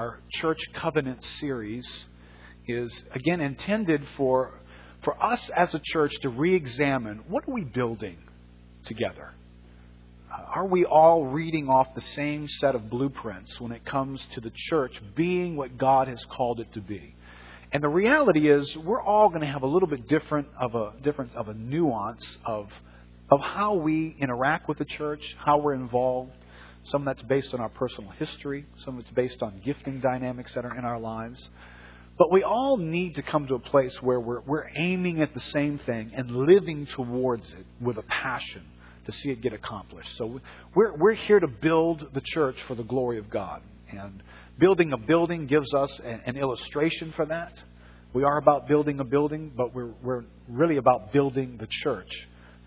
Our church covenant series is again intended for for us as a church to re-examine what are we building together. Uh, are we all reading off the same set of blueprints when it comes to the church being what God has called it to be? And the reality is, we're all going to have a little bit different of a different of a nuance of of how we interact with the church, how we're involved, some that's based on our personal history, some that's based on gifting dynamics that are in our lives. But we all need to come to a place where we're, we're aiming at the same thing and living towards it with a passion to see it get accomplished. So we're, we're here to build the church for the glory of God. And building a building gives us an, an illustration for that. We are about building a building, but we're, we're really about building the church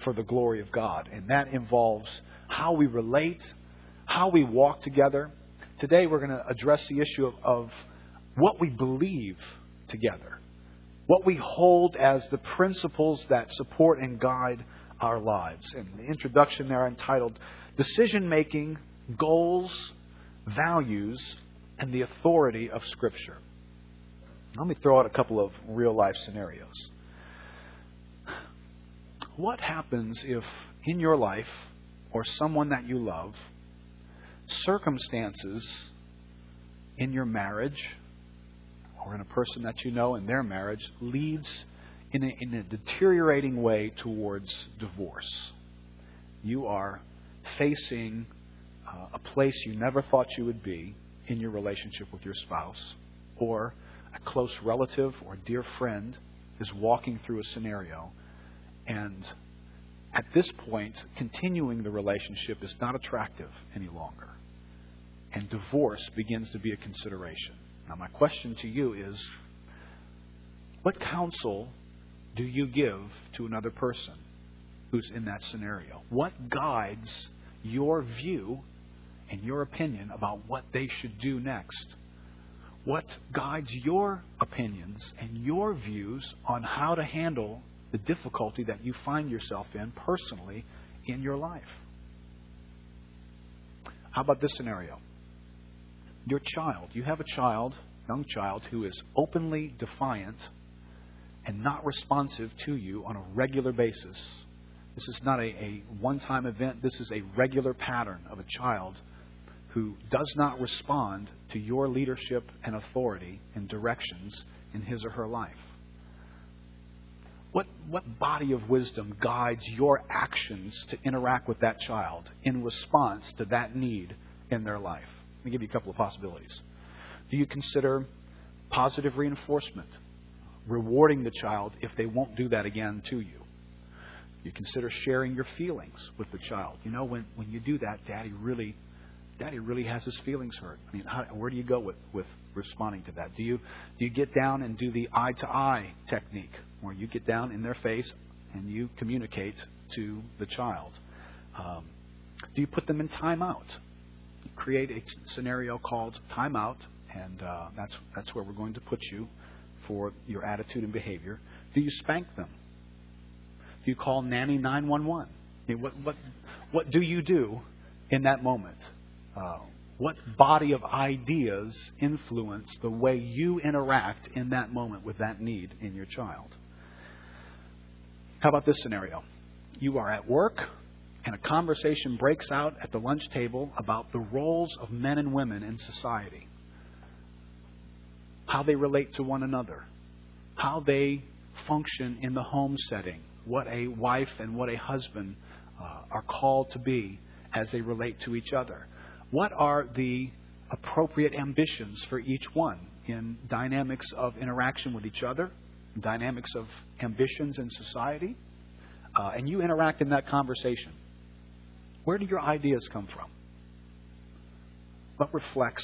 for the glory of God. And that involves how we relate, how we walk together. Today, we're going to address the issue of, of what we believe together, what we hold as the principles that support and guide our lives. And the introduction there entitled Decision Making, Goals, Values, and the Authority of Scripture. Let me throw out a couple of real life scenarios. What happens if in your life or someone that you love circumstances in your marriage or in a person that you know in their marriage leads in a, in a deteriorating way towards divorce. You are facing uh, a place you never thought you would be in your relationship with your spouse, or a close relative or dear friend is walking through a scenario, and at this point, continuing the relationship is not attractive any longer and divorce begins to be a consideration. Now, my question to you is what counsel do you give to another person who's in that scenario? What guides your view and your opinion about what they should do next? What guides your opinions and your views on how to handle the difficulty that you find yourself in personally in your life? How about this scenario? Your child. You have a child, young child, who is openly defiant and not responsive to you on a regular basis. This is not a, a one time event, this is a regular pattern of a child who does not respond to your leadership and authority and directions in his or her life. What, what body of wisdom guides your actions to interact with that child in response to that need in their life? Me give you a couple of possibilities. Do you consider positive reinforcement, rewarding the child if they won't do that again to you? You consider sharing your feelings with the child. You know, when, when you do that, Daddy really, Daddy really has his feelings hurt. I mean, how, where do you go with, with responding to that? Do you do you get down and do the eye to eye technique, where you get down in their face and you communicate to the child? Um, do you put them in timeout? Create a scenario called timeout, and uh, that's that's where we're going to put you for your attitude and behavior. Do you spank them? Do you call nanny 911? What what what do you do in that moment? Uh, what body of ideas influence the way you interact in that moment with that need in your child? How about this scenario? You are at work and a conversation breaks out at the lunch table about the roles of men and women in society, how they relate to one another, how they function in the home setting, what a wife and what a husband uh, are called to be as they relate to each other. What are the appropriate ambitions for each one in dynamics of interaction with each other, dynamics of ambitions in society? Uh, and you interact in that conversation. Where do your ideas come from? What reflects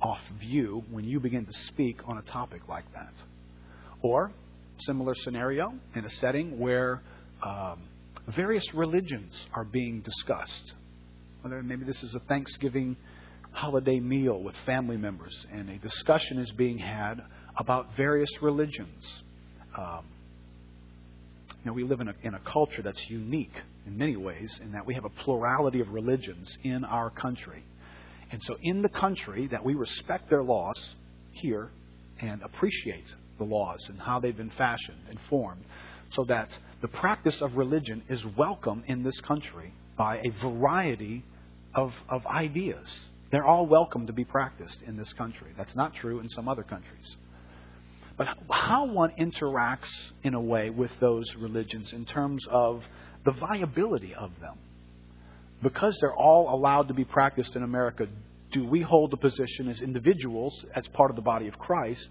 off of you when you begin to speak on a topic like that? Or, similar scenario, in a setting where um, various religions are being discussed. Maybe this is a Thanksgiving holiday meal with family members, and a discussion is being had about various religions. Um, you know, we live in a, in a culture that's unique in many ways in that we have a plurality of religions in our country. And so, in the country, that we respect their laws here and appreciate the laws and how they've been fashioned and formed, so that the practice of religion is welcome in this country by a variety of, of ideas. They're all welcome to be practiced in this country. That's not true in some other countries. But how one interacts in a way with those religions in terms of the viability of them. Because they're all allowed to be practiced in America, do we hold the position as individuals, as part of the body of Christ,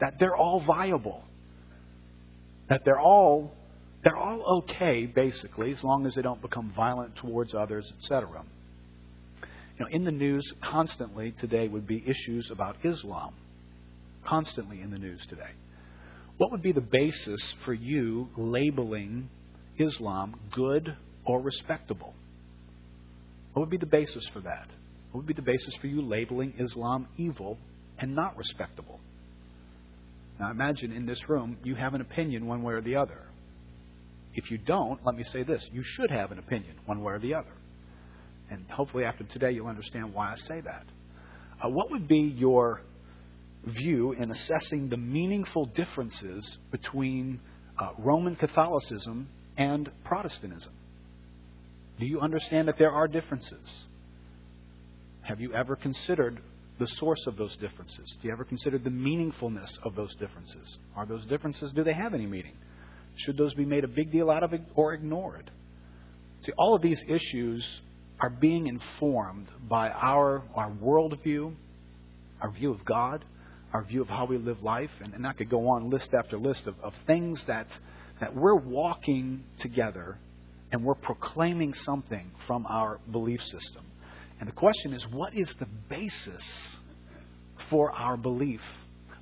that they're all viable? That they're all they're all okay, basically, as long as they don't become violent towards others, etc. You know, in the news constantly today would be issues about Islam. Constantly in the news today. What would be the basis for you labeling Islam good or respectable? What would be the basis for that? What would be the basis for you labeling Islam evil and not respectable? Now imagine in this room you have an opinion one way or the other. If you don't, let me say this you should have an opinion one way or the other. And hopefully after today you'll understand why I say that. Uh, what would be your view in assessing the meaningful differences between uh, Roman Catholicism and Protestantism? Do you understand that there are differences? Have you ever considered the source of those differences? Do you ever consider the meaningfulness of those differences? Are those differences, do they have any meaning? Should those be made a big deal out of or ignored? See, all of these issues are being informed by our, our worldview, our view of God, our view of how we live life, and, and I could go on list after list of, of things that, that we're walking together and we're proclaiming something from our belief system. And the question is, what is the basis for our belief,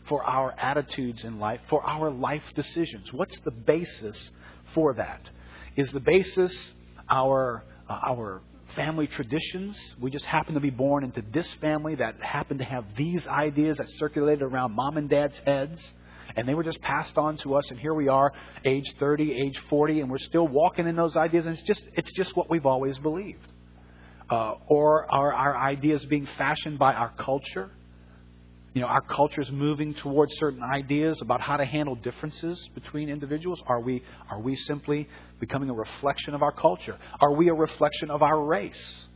for our attitudes in life, for our life decisions? What's the basis for that? Is the basis our, uh, our family traditions? We just happen to be born into this family that happened to have these ideas that circulated around mom and dad's heads? and they were just passed on to us and here we are age 30 age 40 and we're still walking in those ideas and it's just it's just what we've always believed uh, or are our ideas being fashioned by our culture? You know, our culture is moving towards certain ideas about how to handle differences between individuals. Are we are we simply becoming a reflection of our culture? Are we a reflection of our race?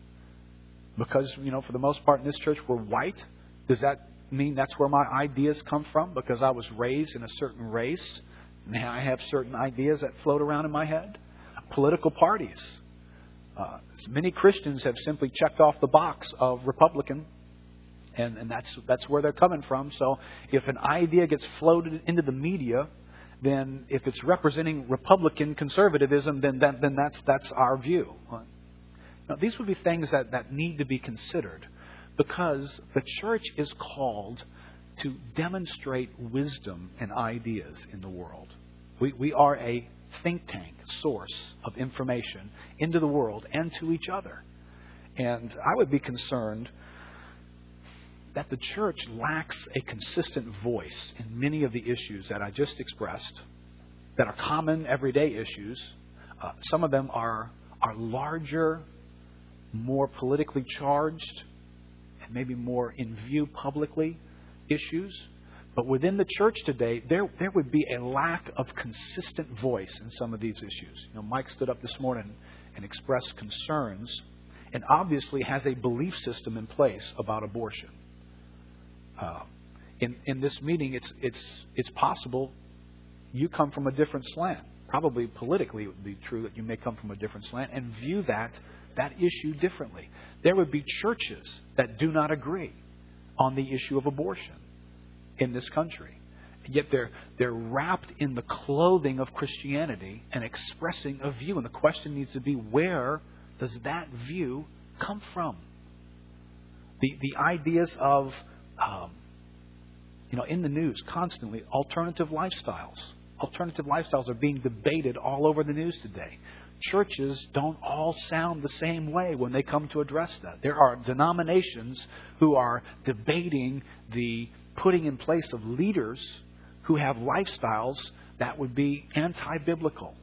Because you know, for the most part in this church, we're white. Does that mean that's where my ideas come from? Because I was raised in a certain race, now I have certain ideas that float around in my head. Political parties uh, many Christians have simply checked off the box of Republican, and, and that's that's where they're coming from. So if an idea gets floated into the media, then if it's representing Republican conservatism, then that, then that's that's our view. Now, these would be things that, that need to be considered because the church is called to demonstrate wisdom and ideas in the world. We, we are a think tank source of information into the world and to each other. And I would be concerned that the church lacks a consistent voice in many of the issues that I just expressed, that are common everyday issues. Uh, some of them are, are larger, more politically charged, and maybe more in view publicly issues. But within the church today, there, there would be a lack of consistent voice in some of these issues. You know, Mike stood up this morning and expressed concerns and obviously has a belief system in place about abortion. Uh, in, in this meeting, it's, it's, it's possible you come from a different slant. Probably politically, it would be true that you may come from a different slant and view that, that issue differently. There would be churches that do not agree on the issue of abortion in this country. Yet they're, they're wrapped in the clothing of Christianity and expressing a view. And the question needs to be where does that view come from? The, the ideas of, um, you know, in the news constantly, alternative lifestyles. Alternative lifestyles are being debated all over the news today. Churches don't all sound the same way when they come to address that. There are denominations who are debating the putting in place of leaders who have lifestyles that would be anti biblical.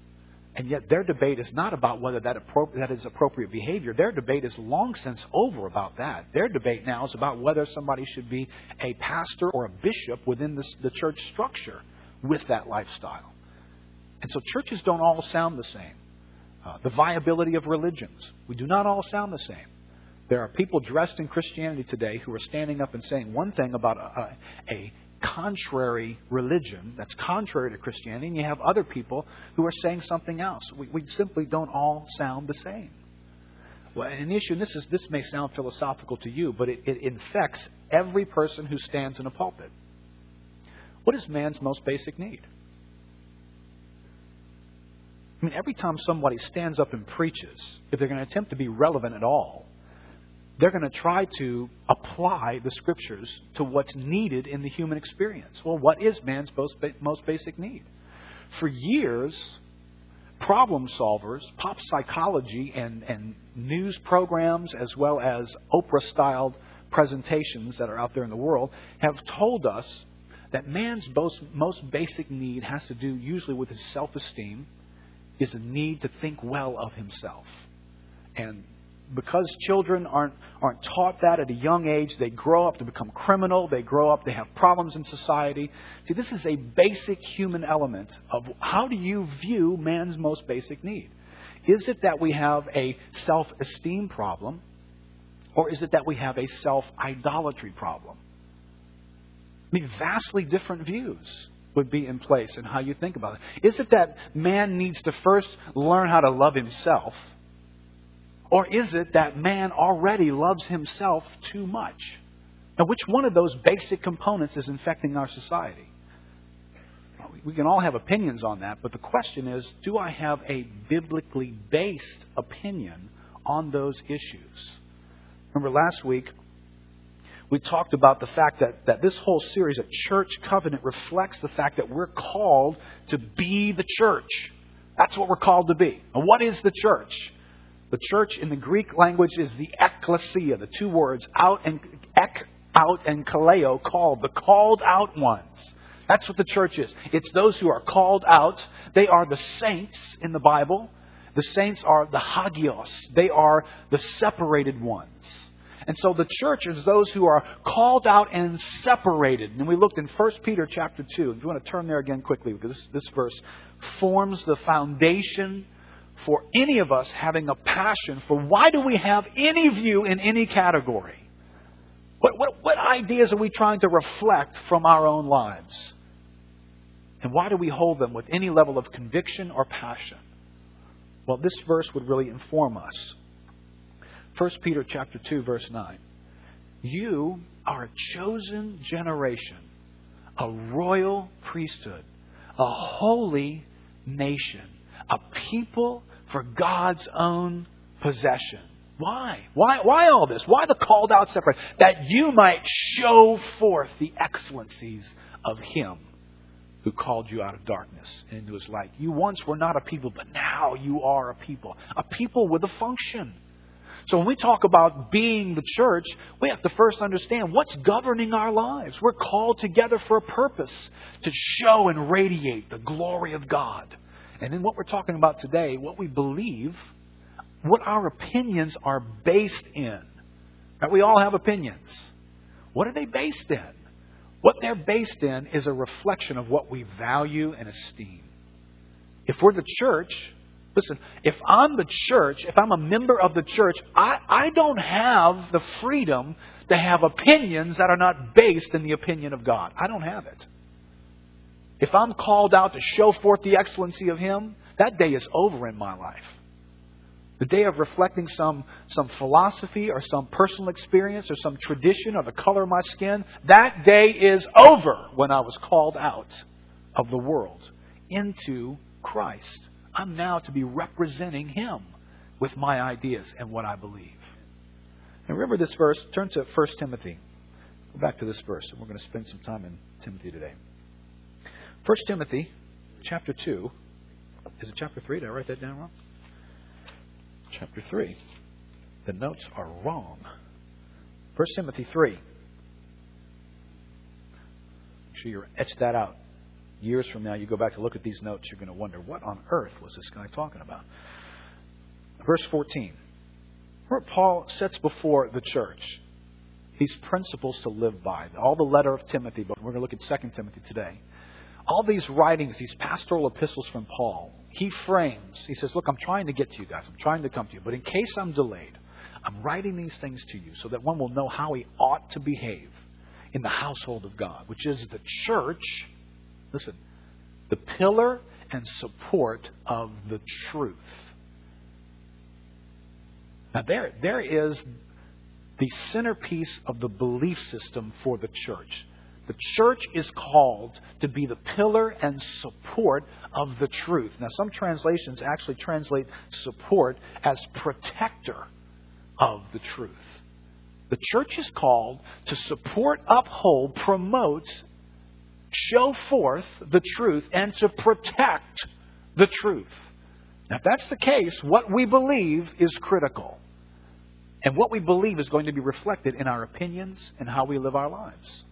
And yet their debate is not about whether that, appro- that is appropriate behavior. Their debate is long since over about that. Their debate now is about whether somebody should be a pastor or a bishop within the, the church structure with that lifestyle. And so churches don't all sound the same. Uh, the viability of religions, we do not all sound the same. There are people dressed in Christianity today who are standing up and saying one thing about a, a, contrary religion that's contrary to Christianity, and you have other people who are saying something else. We, we simply don't all sound the same. Well, an issue, and this, is, this may sound philosophical to you, but it, it infects every person who stands in a pulpit. What is man's most basic need? I mean, every time somebody stands up and preaches, if they're going to attempt to be relevant at all, they're going to try to apply the scriptures to what's needed in the human experience. Well, what is man's most, most basic need? For years, problem solvers, pop psychology, and, and news programs, as well as Oprah styled presentations that are out there in the world, have told us that man's most, most basic need has to do usually with his self esteem, is a need to think well of himself. And because children aren't, aren't taught that at a young age, they grow up to become criminal, they grow up, they have problems in society. See, this is a basic human element of how do you view man's most basic need? Is it that we have a self esteem problem, or is it that we have a self idolatry problem? I mean, vastly different views would be in place in how you think about it. Is it that man needs to first learn how to love himself? Or is it that man already loves himself too much? Now, which one of those basic components is infecting our society? We can all have opinions on that, but the question is do I have a biblically based opinion on those issues? Remember last week, we talked about the fact that, that this whole series, a church covenant, reflects the fact that we're called to be the church. That's what we're called to be. And what is the church? The church in the Greek language is the ecclesia, the two words, out and ek, out and kaleo, called, the called out ones. That's what the church is. It's those who are called out. They are the saints in the Bible. The saints are the hagios. They are the separated ones. And so the church is those who are called out and separated. And we looked in 1 Peter chapter 2. If you want to turn there again quickly, because this, this verse forms the foundation for any of us having a passion for why do we have any view in any category? What, what, what ideas are we trying to reflect from our own lives? And why do we hold them with any level of conviction or passion? Well, this verse would really inform us. 1 Peter chapter 2 verse 9. You are a chosen generation, a royal priesthood, a holy nation, a people for God's own possession. Why? Why, why all this? Why the called out separate? That you might show forth the excellencies of Him who called you out of darkness into His light. You once were not a people, but now you are a people. A people with a function. So when we talk about being the church, we have to first understand what's governing our lives. We're called together for a purpose to show and radiate the glory of God. And in what we're talking about today, what we believe, what our opinions are based in. Right? We all have opinions. What are they based in? What they're based in is a reflection of what we value and esteem. If we're the church, listen, if I'm the church, if I'm a member of the church, I, I don't have the freedom to have opinions that are not based in the opinion of God. I don't have it. If I'm called out to show forth the excellency of Him, that day is over in my life. The day of reflecting some, some philosophy or some personal experience or some tradition or the color of my skin, that day is over when I was called out of the world into Christ. I'm now to be representing Him with my ideas and what I believe. And remember this verse, turn to 1 Timothy. Go back to this verse, and we're going to spend some time in Timothy today. 1 Timothy chapter 2. Is it chapter 3? Did I write that down wrong? Chapter 3. The notes are wrong. 1 Timothy 3. Make sure you etch that out. years from now, you go back to look at these notes, you're going to wonder, what on earth was this guy talking about? Verse 14. Where Paul sets before the church these principles to live by. All the letter of Timothy, but we're going to look at 2 Timothy today. All these writings, these pastoral epistles from Paul, he frames. He says, Look, I'm trying to get to you guys. I'm trying to come to you. But in case I'm delayed, I'm writing these things to you so that one will know how he ought to behave in the household of God, which is the church. Listen, the pillar and support of the truth. Now, there, there is the centerpiece of the belief system for the church. The church is called to be the pillar and support of the truth. Now, some translations actually translate support as protector of the truth. The church is called to support, uphold, promote, show forth the truth, and to protect the truth. Now, if that's the case, what we believe is critical. And what we believe is going to be reflected in our opinions and how we live our lives,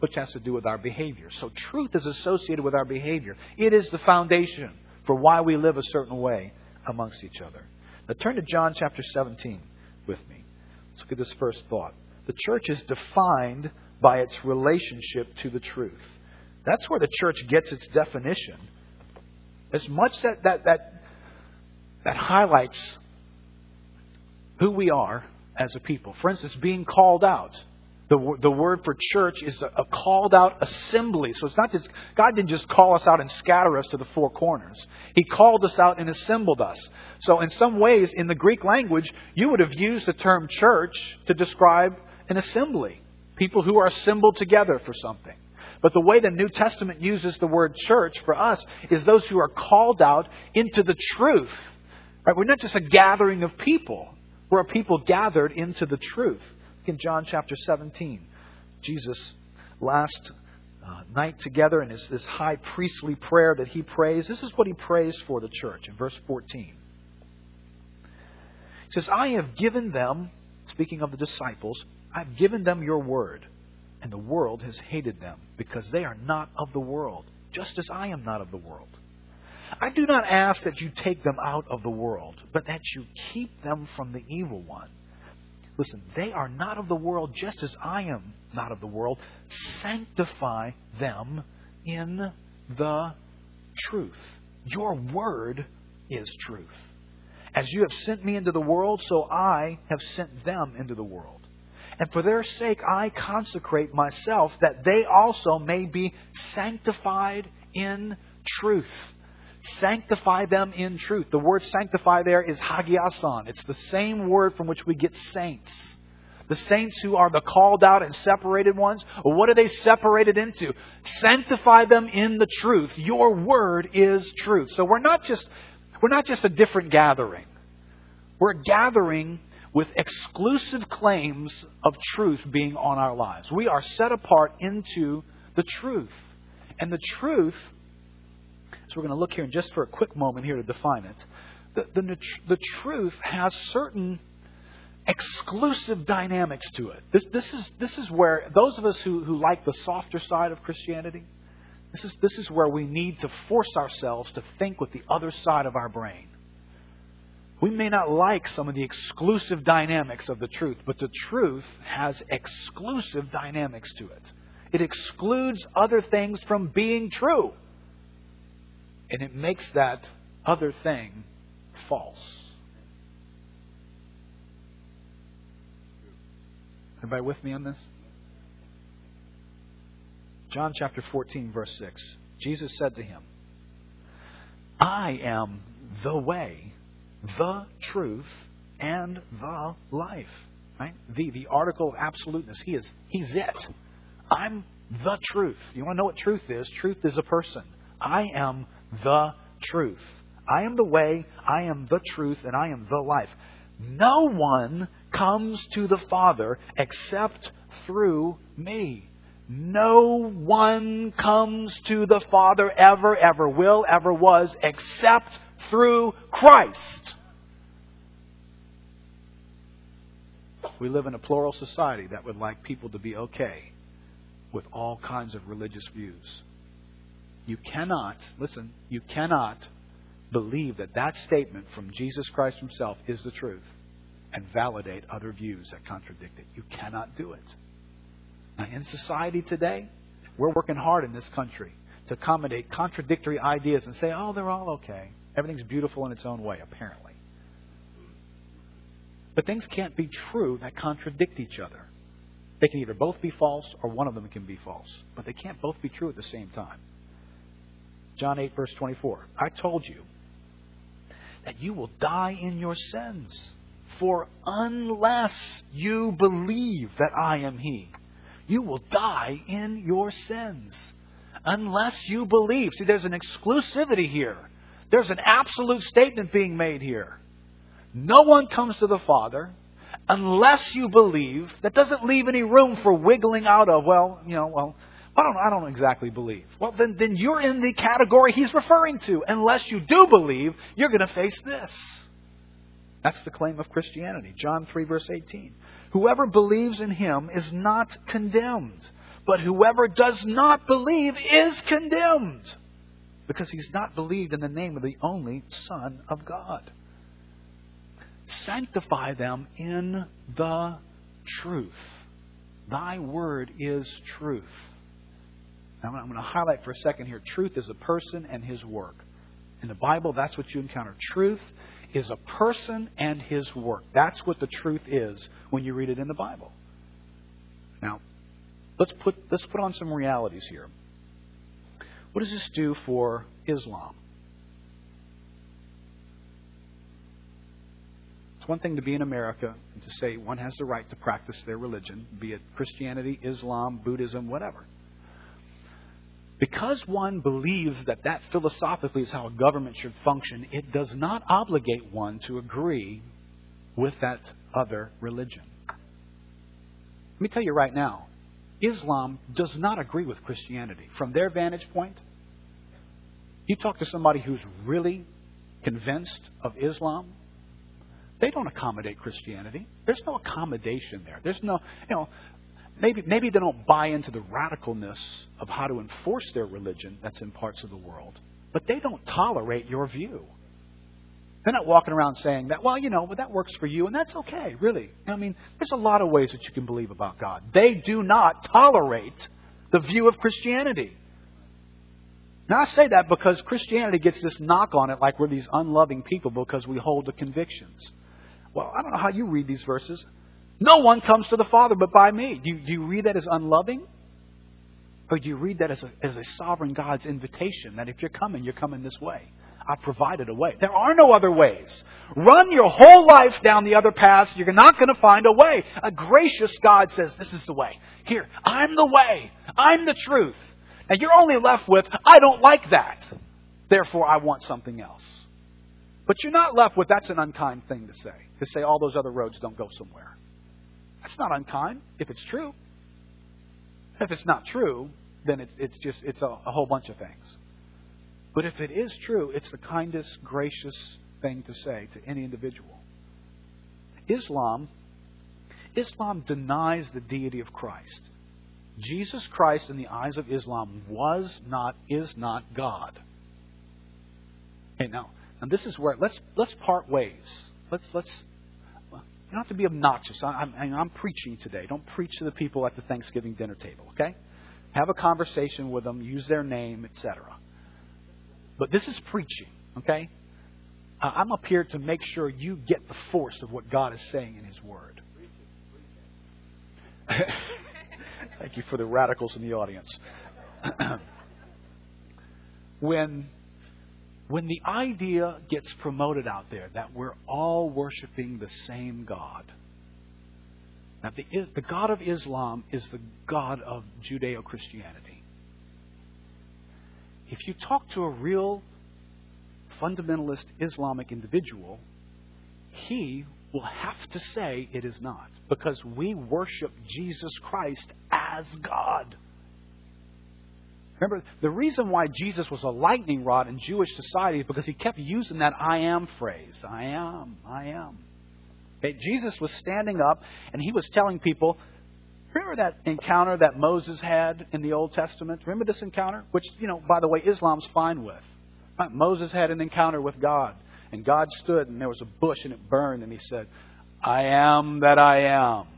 which has to do with our behavior. So truth is associated with our behavior. It is the foundation for why we live a certain way amongst each other. Now turn to John chapter 17 with me. Let's look at this first thought. The church is defined by its relationship to the truth. That's where the church gets its definition. As much that that that, that highlights who we are as a people. For instance, being called out. The, the word for church is a, a called out assembly. So it's not just, God didn't just call us out and scatter us to the four corners. He called us out and assembled us. So in some ways, in the Greek language, you would have used the term church to describe an assembly. People who are assembled together for something. But the way the New Testament uses the word church for us is those who are called out into the truth. Right? We're not just a gathering of people were a people gathered into the truth. In John chapter 17, Jesus, last uh, night together in his, this high priestly prayer that he prays, this is what he prays for the church in verse 14. He says, I have given them, speaking of the disciples, I've given them your word, and the world has hated them because they are not of the world, just as I am not of the world. I do not ask that you take them out of the world, but that you keep them from the evil one. Listen, they are not of the world just as I am not of the world. Sanctify them in the truth. Your word is truth. As you have sent me into the world, so I have sent them into the world. And for their sake I consecrate myself, that they also may be sanctified in truth. Sanctify them in truth. The word sanctify there is hagiason. It's the same word from which we get saints. The saints who are the called out and separated ones. What are they separated into? Sanctify them in the truth. Your word is truth. So we're not just, we're not just a different gathering. We're a gathering with exclusive claims of truth being on our lives. We are set apart into the truth. And the truth we're going to look here just for a quick moment here to define it. The, the, the truth has certain exclusive dynamics to it. This, this, is, this is where those of us who, who like the softer side of Christianity, this is, this is where we need to force ourselves to think with the other side of our brain. We may not like some of the exclusive dynamics of the truth, but the truth has exclusive dynamics to it. It excludes other things from being true and it makes that other thing false. Everybody with me on this? John chapter 14, verse 6. Jesus said to him, I am the way, the truth, and the life. Right? The, the article of absoluteness. He is, he's it. I'm the truth. You want to know what truth is? Truth is a person. I am the truth. I am the way, I am the truth, and I am the life. No one comes to the Father except through me. No one comes to the Father ever, ever will, ever was, except through Christ. We live in a plural society that would like people to be okay with all kinds of religious views. You cannot, listen, you cannot believe that that statement from Jesus Christ himself is the truth and validate other views that contradict it. You cannot do it. Now, in society today, we're working hard in this country to accommodate contradictory ideas and say, oh, they're all okay. Everything's beautiful in its own way, apparently. But things can't be true that contradict each other. They can either both be false or one of them can be false. But they can't both be true at the same time. John 8, verse 24. I told you that you will die in your sins. For unless you believe that I am He, you will die in your sins. Unless you believe. See, there's an exclusivity here. There's an absolute statement being made here. No one comes to the Father unless you believe. That doesn't leave any room for wiggling out of, well, you know, well, I don't, I don't exactly believe. Well, then, then you're in the category he's referring to. Unless you do believe, you're going to face this. That's the claim of Christianity. John 3, verse 18. Whoever believes in him is not condemned, but whoever does not believe is condemned, because he's not believed in the name of the only Son of God. Sanctify them in the truth. Thy word is truth. Now, I'm going to highlight for a second here truth is a person and his work. In the Bible, that's what you encounter. Truth is a person and his work. That's what the truth is when you read it in the Bible. Now, let's put, let's put on some realities here. What does this do for Islam? It's one thing to be in America and to say one has the right to practice their religion, be it Christianity, Islam, Buddhism, whatever. Because one believes that that philosophically is how a government should function, it does not obligate one to agree with that other religion. Let me tell you right now Islam does not agree with Christianity. From their vantage point, you talk to somebody who's really convinced of Islam, they don't accommodate Christianity. There's no accommodation there. There's no, you know, maybe, maybe they don't buy into the radicalness of how to enforce their religion that's in parts of the world, but they don't tolerate your view. They're not walking around saying that, well, you know, but that works for you, and that's okay, really. I mean, there's a lot of ways that you can believe about God. They do not tolerate the view of Christianity. Now, I say that because Christianity gets this knock on it like we're these unloving people because we hold the convictions. Well, I don't know how you read these verses. No one comes to the Father but by me. Do you, do you read that as unloving? Or do you read that as a, as a sovereign God's invitation that if you're coming, you're coming this way? I've provided a way. There are no other ways. Run your whole life down the other paths. You're not going to find a way. A gracious God says, This is the way. Here, I'm the way. I'm the truth. And you're only left with, I don't like that. Therefore, I want something else. But you're not left with, that's an unkind thing to say. To say all those other roads don't go somewhere. That's not unkind if it's true. If it's not true, then it's, it's just it's a, a whole bunch of things. But if it is true, it's the kindest, gracious thing to say to any individual. Islam, Islam denies the deity of Christ. Jesus Christ, in the eyes of Islam, was not, is not God. Okay, now, and this is where let's let's part ways. Let's let's don't have to be obnoxious. I, I'm, I'm preaching today. Don't preach to the people at the Thanksgiving dinner table, okay? Have a conversation with them, use their name, etc. But this is preaching, okay? I'm up here to make sure you get the force of what God is saying in His Word. Thank you for the radicals in the audience. when when the idea gets promoted out there that we're all worshiping the same God, that the, the God of Islam is the God of Judeo Christianity. If you talk to a real fundamentalist Islamic individual, he will have to say it is not, because we worship Jesus Christ as God. Remember, the reason why Jesus was a lightning rod in Jewish society is because he kept using that I am phrase. I am, I am. Okay, Jesus was standing up and he was telling people, Remember that encounter that Moses had in the Old Testament? Remember this encounter? Which, you know, by the way, Islam's fine with. Right? Moses had an encounter with God, and God stood, and there was a bush, and it burned, and he said, I am that I am.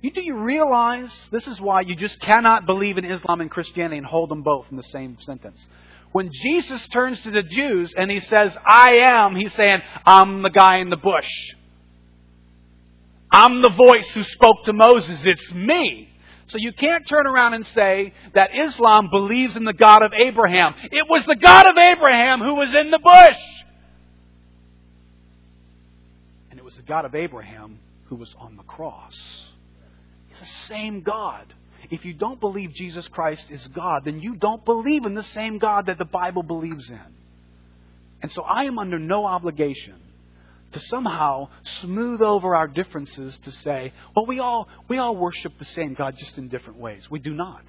You, do you realize this is why you just cannot believe in Islam and Christianity and hold them both in the same sentence? When Jesus turns to the Jews and he says, I am, he's saying, I'm the guy in the bush. I'm the voice who spoke to Moses. It's me. So you can't turn around and say that Islam believes in the God of Abraham. It was the God of Abraham who was in the bush. And it was the God of Abraham who was on the cross. It's the same God. If you don't believe Jesus Christ is God, then you don't believe in the same God that the Bible believes in. And so I am under no obligation to somehow smooth over our differences to say, well, we all, we all worship the same God just in different ways. We do not.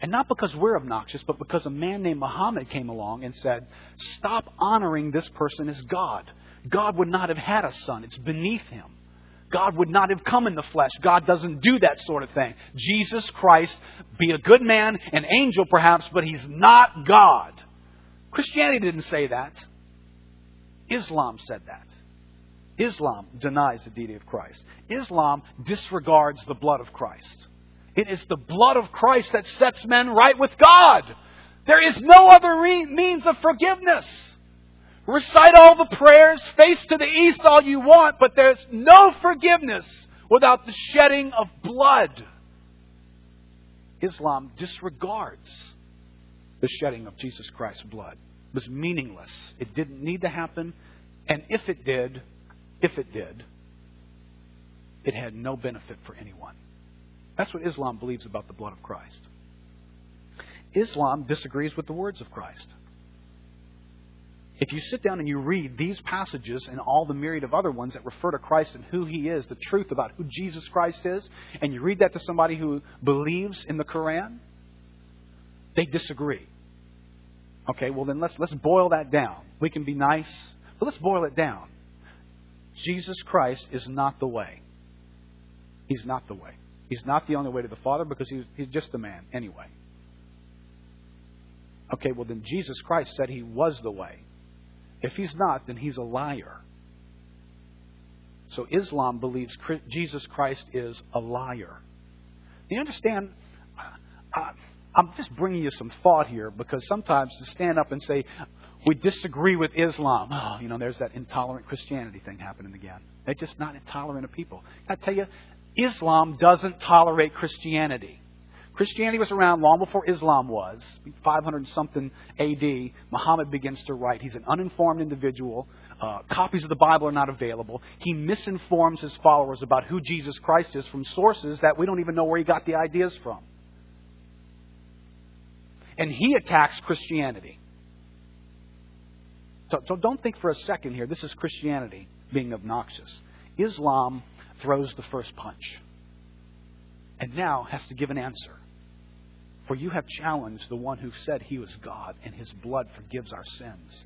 And not because we're obnoxious, but because a man named Muhammad came along and said, stop honoring this person as God. God would not have had a son. It's beneath him. God would not have come in the flesh. God doesn't do that sort of thing. Jesus Christ, be a good man, an angel perhaps, but he's not God. Christianity didn't say that. Islam said that. Islam denies the deity of Christ. Islam disregards the blood of Christ. It is the blood of Christ that sets men right with God. There is no other re- means of forgiveness. Recite all the prayers, face to the east all you want, but there's no forgiveness without the shedding of blood. Islam disregards the shedding of Jesus Christ's blood It was meaningless. It didn't need to happen. And if it did, if it did, it had no benefit for anyone. That's what Islam believes about the blood of Christ. Islam disagrees with the words of Christ. If you sit down and you read these passages and all the myriad of other ones that refer to Christ and who He is, the truth about who Jesus Christ is, and you read that to somebody who believes in the Quran, they disagree. Okay, well then let's let's boil that down. We can be nice, but let's boil it down. Jesus Christ is not the way. He's not the way. He's not the only way to the Father because he's, he's just a man anyway. Okay, well then Jesus Christ said he was the way. If he's not, then he's a liar. So Islam believes Jesus Christ is a liar. You understand? Uh, I'm just bringing you some thought here because sometimes to stand up and say, we disagree with Islam, oh, you know, there's that intolerant Christianity thing happening again. They're just not intolerant of people. I tell you, Islam doesn't tolerate Christianity. Christianity was around long before Islam was. 500 something AD, Muhammad begins to write. He's an uninformed individual. Uh, copies of the Bible are not available. He misinforms his followers about who Jesus Christ is from sources that we don't even know where he got the ideas from and he attacks Christianity. So, so don't think for a second here, this is Christianity being obnoxious. Islam throws the first punch and now has to give an answer. For you have challenged the one who said he was God and his blood forgives our sins.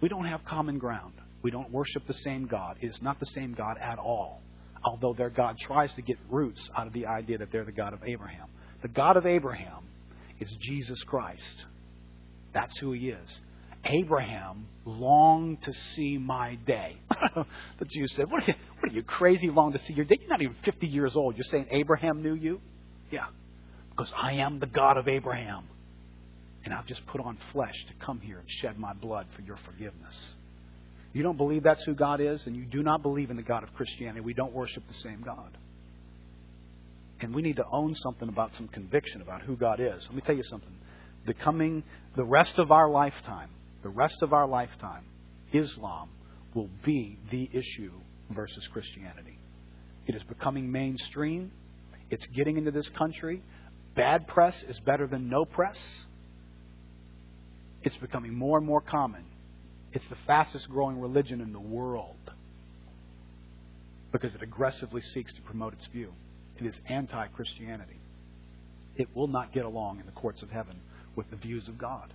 We don't have common ground. We don't worship the same God. It is not the same God at all. Although their God tries to get roots out of the idea that they're the God of Abraham. The God of Abraham is Jesus Christ. That's who he is. Abraham longed to see my day. the Jews said, what are, you, what are you crazy long to see your day? You're not even 50 years old. You're saying Abraham knew you? Yeah. Because I am the God of Abraham. And I've just put on flesh to come here and shed my blood for your forgiveness. You don't believe that's who God is, and you do not believe in the God of Christianity. We don't worship the same God. And we need to own something about some conviction about who God is. Let me tell you something. The coming, the rest of our lifetime, the rest of our lifetime, Islam will be the issue versus Christianity. It is becoming mainstream. It's getting into this country. Bad press is better than no press. It's becoming more and more common. It's the fastest growing religion in the world because it aggressively seeks to promote its view. It is anti Christianity. It will not get along in the courts of heaven with the views of God.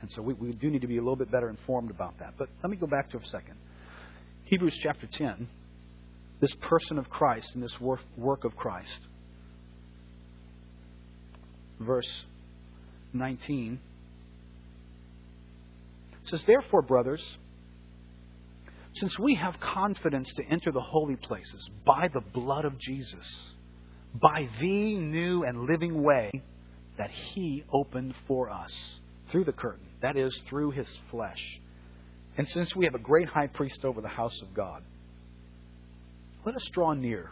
And so we, we do need to be a little bit better informed about that. But let me go back to a second. Hebrews chapter 10. this person of Christ and this work of Christ. Verse 19 says, Therefore, brothers, since we have confidence to enter the holy places by the blood of Jesus, by the new and living way that He opened for us through the curtain, that is, through His flesh. And since we have a great high priest over the house of God, let us draw near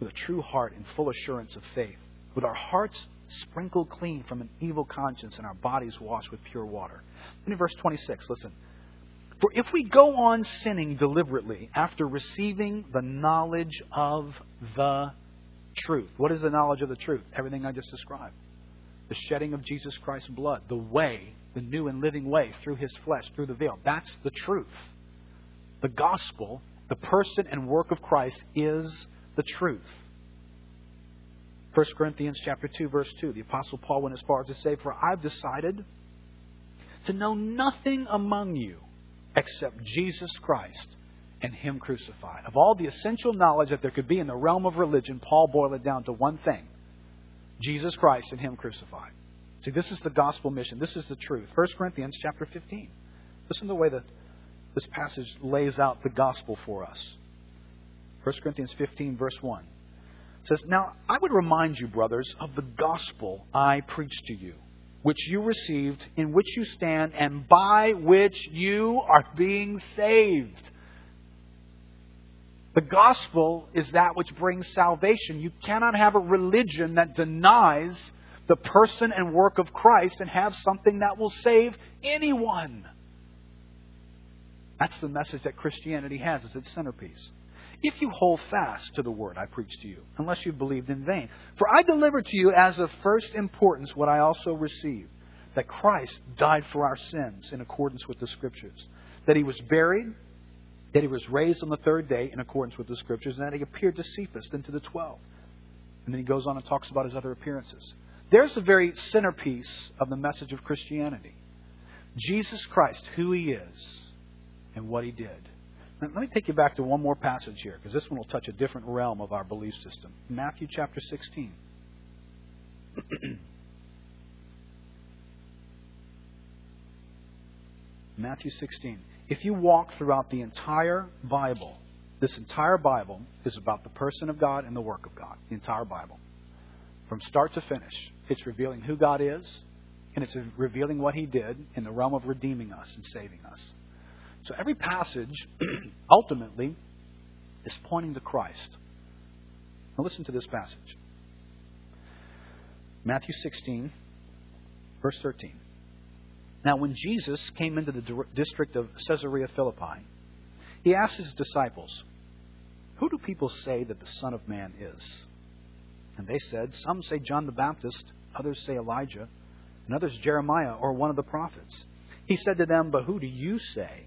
with a true heart and full assurance of faith, with our hearts sprinkled clean from an evil conscience and our bodies washed with pure water. And in verse 26, listen. For if we go on sinning deliberately after receiving the knowledge of the truth, what is the knowledge of the truth? Everything I just described. The shedding of Jesus Christ's blood, the way, the new and living way through his flesh, through the veil. That's the truth. The gospel, the person and work of Christ is the truth. 1 Corinthians chapter 2 verse 2 the apostle Paul went as far as to say for I've decided to know nothing among you except Jesus Christ and Him crucified. Of all the essential knowledge that there could be in the realm of religion, Paul boiled it down to one thing Jesus Christ and Him crucified. See, this is the gospel mission. This is the truth. 1 Corinthians chapter 15. Listen to the way that this passage lays out the gospel for us. 1 Corinthians 15, verse 1 says, Now I would remind you, brothers, of the gospel I preached to you which you received, in which you stand, and by which you are being saved. The gospel is that which brings salvation. You cannot have a religion that denies the person and work of Christ and have something that will save anyone. That's the message that Christianity has as its centerpiece if you hold fast to the word I preached to you, unless you believed in vain. For I delivered to you as of first importance what I also received that Christ died for our sins in accordance with the Scriptures, that he was buried, that he was raised on the third day in accordance with the Scriptures, and that he appeared to Cephas, then to the twelve. And then he goes on and talks about his other appearances. There's the very centerpiece of the message of Christianity Jesus Christ, who he is, and what he did. Let me take you back to one more passage here, because this one will touch a different realm of our belief system. Matthew chapter 16. Matthew 16. If you walk throughout the entire Bible, this entire Bible is about the person of God and the work of God. The entire Bible. From start to finish, it's revealing who God is, and it's revealing what He did in the realm of redeeming us and saving us. So every passage ultimately is pointing to Christ. Now listen to this passage Matthew 16, verse 13. Now, when Jesus came into the district of Caesarea Philippi, he asked his disciples, Who do people say that the Son of Man is? And they said, Some say John the Baptist, others say Elijah, and others Jeremiah or one of the prophets. He said to them, But who do you say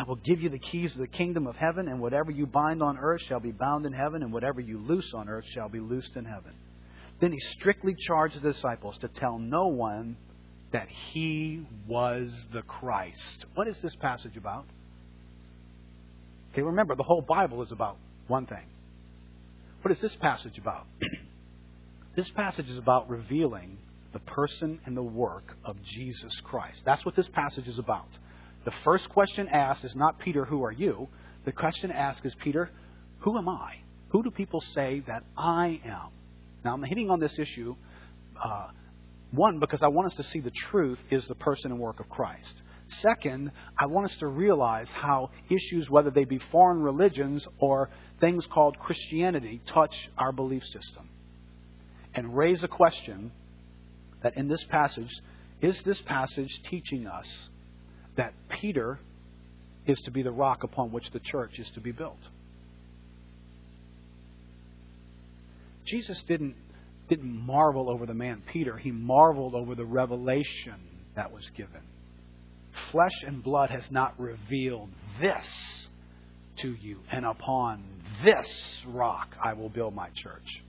I will give you the keys of the kingdom of heaven, and whatever you bind on earth shall be bound in heaven, and whatever you loose on earth shall be loosed in heaven. Then he strictly charged the disciples to tell no one that he was the Christ. What is this passage about? Okay, remember, the whole Bible is about one thing. What is this passage about? this passage is about revealing the person and the work of Jesus Christ. That's what this passage is about. The first question asked is not, Peter, who are you? The question asked is, Peter, who am I? Who do people say that I am? Now, I'm hitting on this issue, uh, one, because I want us to see the truth is the person and work of Christ. Second, I want us to realize how issues, whether they be foreign religions or things called Christianity, touch our belief system. And raise a question that in this passage, is this passage teaching us that Peter is to be the rock upon which the church is to be built. Jesus didn't, didn't marvel over the man Peter, he marveled over the revelation that was given. Flesh and blood has not revealed this to you, and upon this rock I will build my church.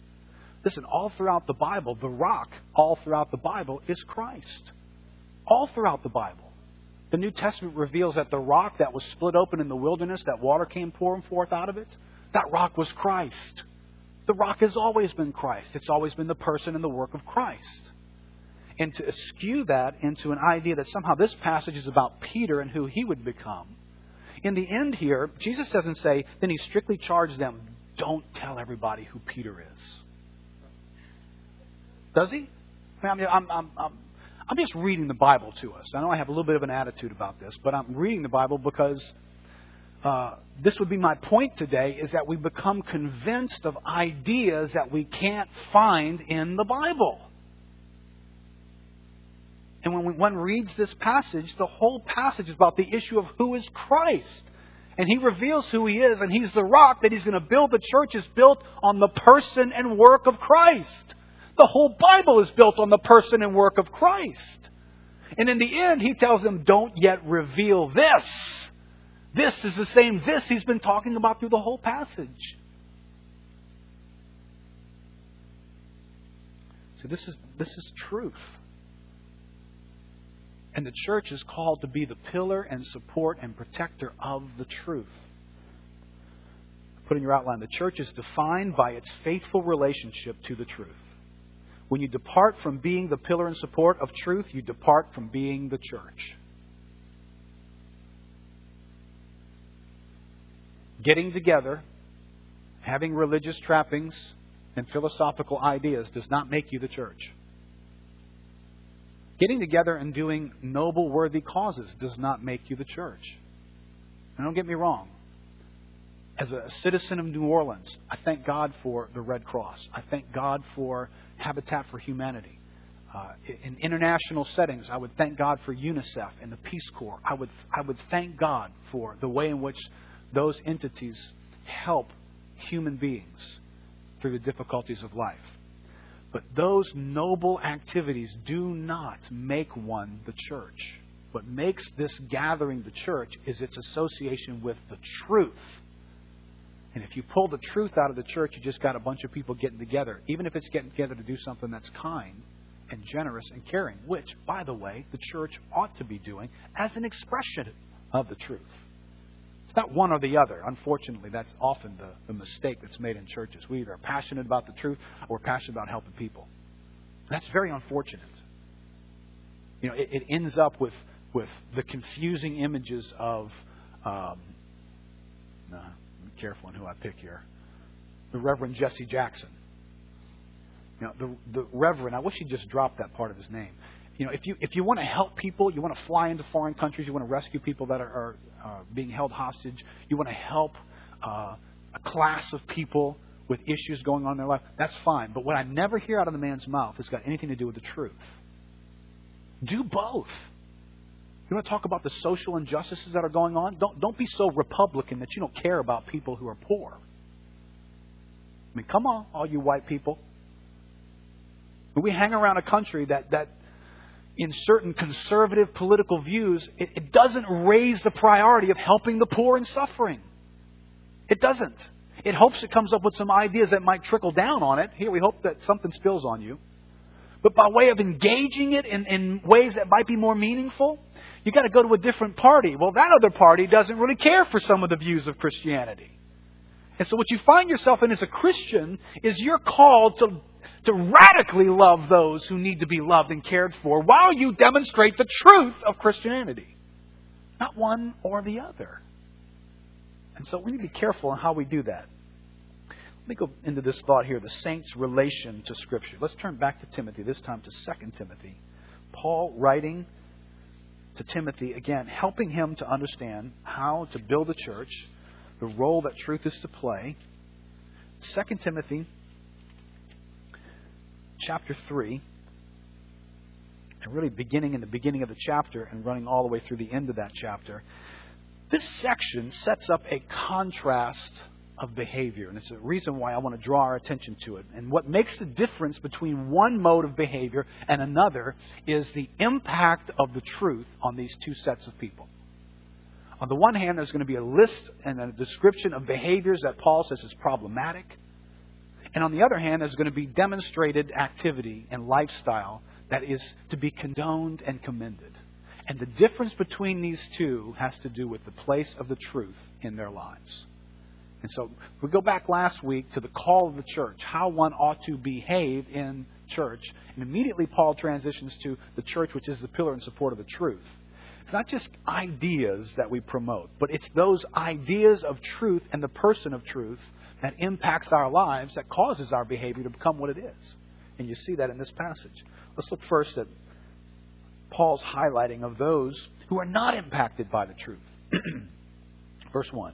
Listen, all throughout the Bible, the rock, all throughout the Bible, is Christ. All throughout the Bible. The New Testament reveals that the rock that was split open in the wilderness, that water came pouring forth out of it, that rock was Christ. The rock has always been Christ. It's always been the person and the work of Christ. And to eschew that into an idea that somehow this passage is about Peter and who he would become. In the end here, Jesus doesn't say, then he strictly charged them, don't tell everybody who Peter is. Does he? I mean, I'm, I'm, I'm, I'm just reading the Bible to us. I know I have a little bit of an attitude about this, but I'm reading the Bible because uh, this would be my point today is that we become convinced of ideas that we can't find in the Bible. And when one reads this passage, the whole passage is about the issue of who is Christ. And he reveals who he is, and he's the rock that he's going to build. The church is built on the person and work of Christ. The whole Bible is built on the person and work of Christ. And in the end, he tells them, don't yet reveal this. This is the same this he's been talking about through the whole passage. So this is, this is truth. And the church is called to be the pillar and support and protector of the truth. Put in your outline, the church is defined by its faithful relationship to the truth. When you depart from being the pillar and support of truth, you depart from being the church. Getting together, having religious trappings and philosophical ideas does not make you the church. Getting together and doing noble, worthy causes does not make you the church. And don't get me wrong. As a citizen of New Orleans, I thank God for the Red Cross. I thank God for Habitat for Humanity. Uh, in international settings, I would thank God for UNICEF and the Peace Corps. I would, I would thank God for the way in which those entities help human beings through the difficulties of life. But those noble activities do not make one the church. What makes this gathering the church is its association with the truth and if you pull the truth out of the church, you just got a bunch of people getting together, even if it's getting together to do something that's kind and generous and caring, which, by the way, the church ought to be doing as an expression of the truth. It's not one or the other. Unfortunately, that's often the, the mistake that's made in churches. We either are passionate about the truth or we're passionate about helping people. That's very unfortunate. You know, it, it ends up with, with the confusing images of um, careful on who I pick here. The Reverend Jesse Jackson. You know, the, the Reverend, I wish he'd just dropped that part of his name. You know, if you, if you want to help people, you want to fly into foreign countries, you want to rescue people that are, are uh, being held hostage, you want to help uh, a class of people with issues going on in their life, that's fine. But what I never hear out of the man's mouth has got anything to do with the truth. Do both. You want to talk about the social injustices that are going on? Don't, don't be so Republican that you don't care about people who are poor. I mean, come on, all you white people. We hang around a country that, that in certain conservative political views, it, it doesn't raise the priority of helping the poor and suffering. It doesn't. It hopes it comes up with some ideas that might trickle down on it. Here, we hope that something spills on you. But by way of engaging it in, in ways that might be more meaningful, you got to go to a different party. Well, that other party doesn't really care for some of the views of Christianity. And so what you find yourself in as a Christian is you're called to, to radically love those who need to be loved and cared for while you demonstrate the truth of Christianity. Not one or the other. And so we need to be careful in how we do that. Let me go into this thought here the saint's relation to Scripture. Let's turn back to Timothy, this time to 2 Timothy. Paul writing to Timothy, again, helping him to understand how to build a church, the role that truth is to play. 2 Timothy chapter 3, and really beginning in the beginning of the chapter and running all the way through the end of that chapter. This section sets up a contrast of behavior, and it's a reason why I want to draw our attention to it. And what makes the difference between one mode of behavior and another is the impact of the truth on these two sets of people. On the one hand, there's going to be a list and a description of behaviors that Paul says is problematic. And on the other hand, there's going to be demonstrated activity and lifestyle that is to be condoned and commended. And the difference between these two has to do with the place of the truth in their lives. And so we go back last week to the call of the church, how one ought to behave in church. And immediately Paul transitions to the church, which is the pillar and support of the truth. It's not just ideas that we promote, but it's those ideas of truth and the person of truth that impacts our lives that causes our behavior to become what it is. And you see that in this passage. Let's look first at Paul's highlighting of those who are not impacted by the truth. Verse 1.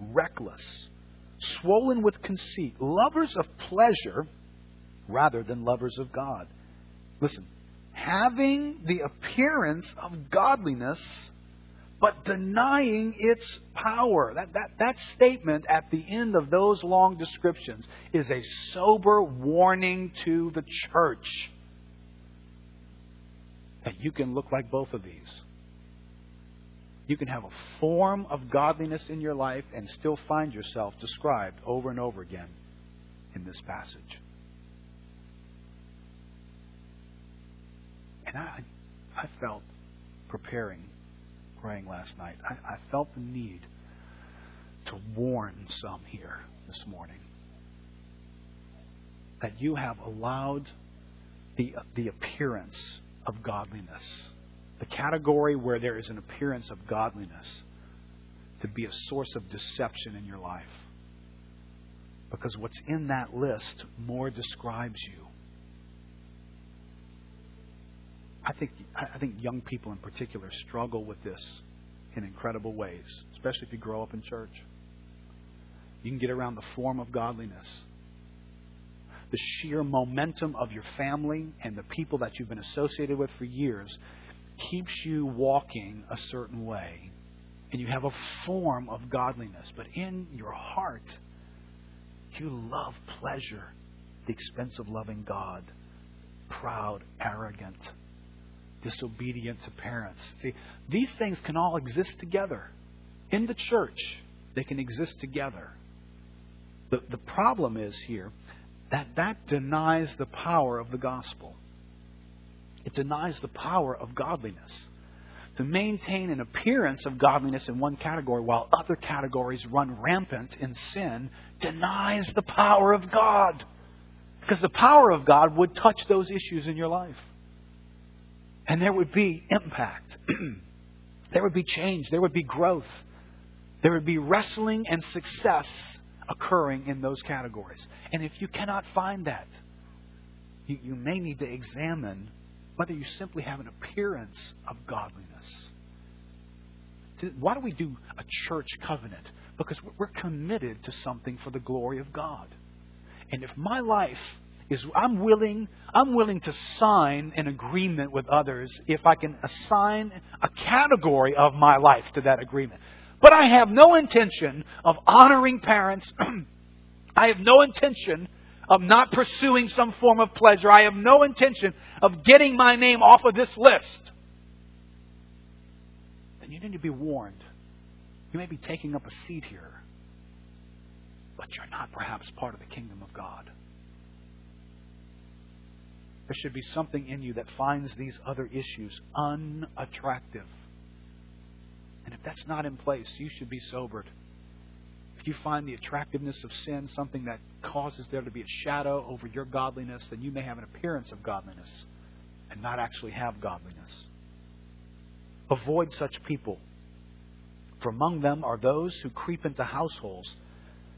reckless, swollen with conceit, lovers of pleasure rather than lovers of God. Listen, having the appearance of godliness but denying its power. That, that, that statement at the end of those long descriptions is a sober warning to the church that you can look like both of these. You can have a form of godliness in your life and still find yourself described over and over again in this passage. And I, I felt preparing praying last night, I, I felt the need to warn some here this morning that you have allowed the, the appearance of godliness, the category where there is an appearance of godliness, to be a source of deception in your life. Because what's in that list more describes you I think I think young people in particular struggle with this in incredible ways, especially if you grow up in church. You can get around the form of godliness. The sheer momentum of your family and the people that you've been associated with for years keeps you walking a certain way. And you have a form of godliness. But in your heart, you love pleasure the expense of loving God. Proud, arrogant, disobedient to parents. See, these things can all exist together. In the church, they can exist together. The, the problem is here that that denies the power of the gospel. It denies the power of godliness. To maintain an appearance of godliness in one category while other categories run rampant in sin denies the power of God. Because the power of God would touch those issues in your life. And there would be impact. there would be change. There would be growth. There would be wrestling and success occurring in those categories. And if you cannot find that, you, you may need to examine whether you simply have an appearance of godliness. Why do we do a church covenant? Because we're committed to something for the glory of God. And if my life is I'm willing, I'm willing to sign an agreement with others if I can assign a category of my life to that agreement. But I have no intention of honoring parents. I have no intention of not pursuing some form of pleasure. I have no intention of getting my name off of this list. Then you need to be warned. You may be taking up a seat here, but you're not perhaps part of the kingdom of God. There should be something in you that finds these other issues unattractive. And if that's not in place, you should be sobered. If you find the attractiveness of sin something that causes there to be a shadow over your godliness, then you may have an appearance of godliness and not actually have godliness. Avoid such people. For among them are those who creep into households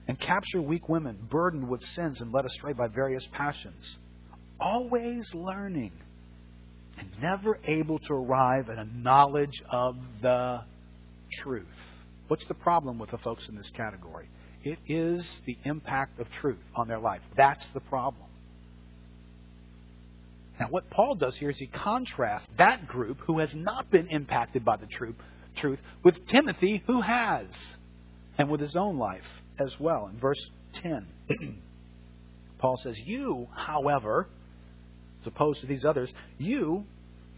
and capture weak women burdened with sins and led astray by various passions. Always learning and never able to arrive at a knowledge of the truth. What's the problem with the folks in this category? It is the impact of truth on their life. That's the problem. Now, what Paul does here is he contrasts that group who has not been impacted by the truth, truth with Timothy who has, and with his own life as well. In verse 10, Paul says, You, however, as opposed to these others, you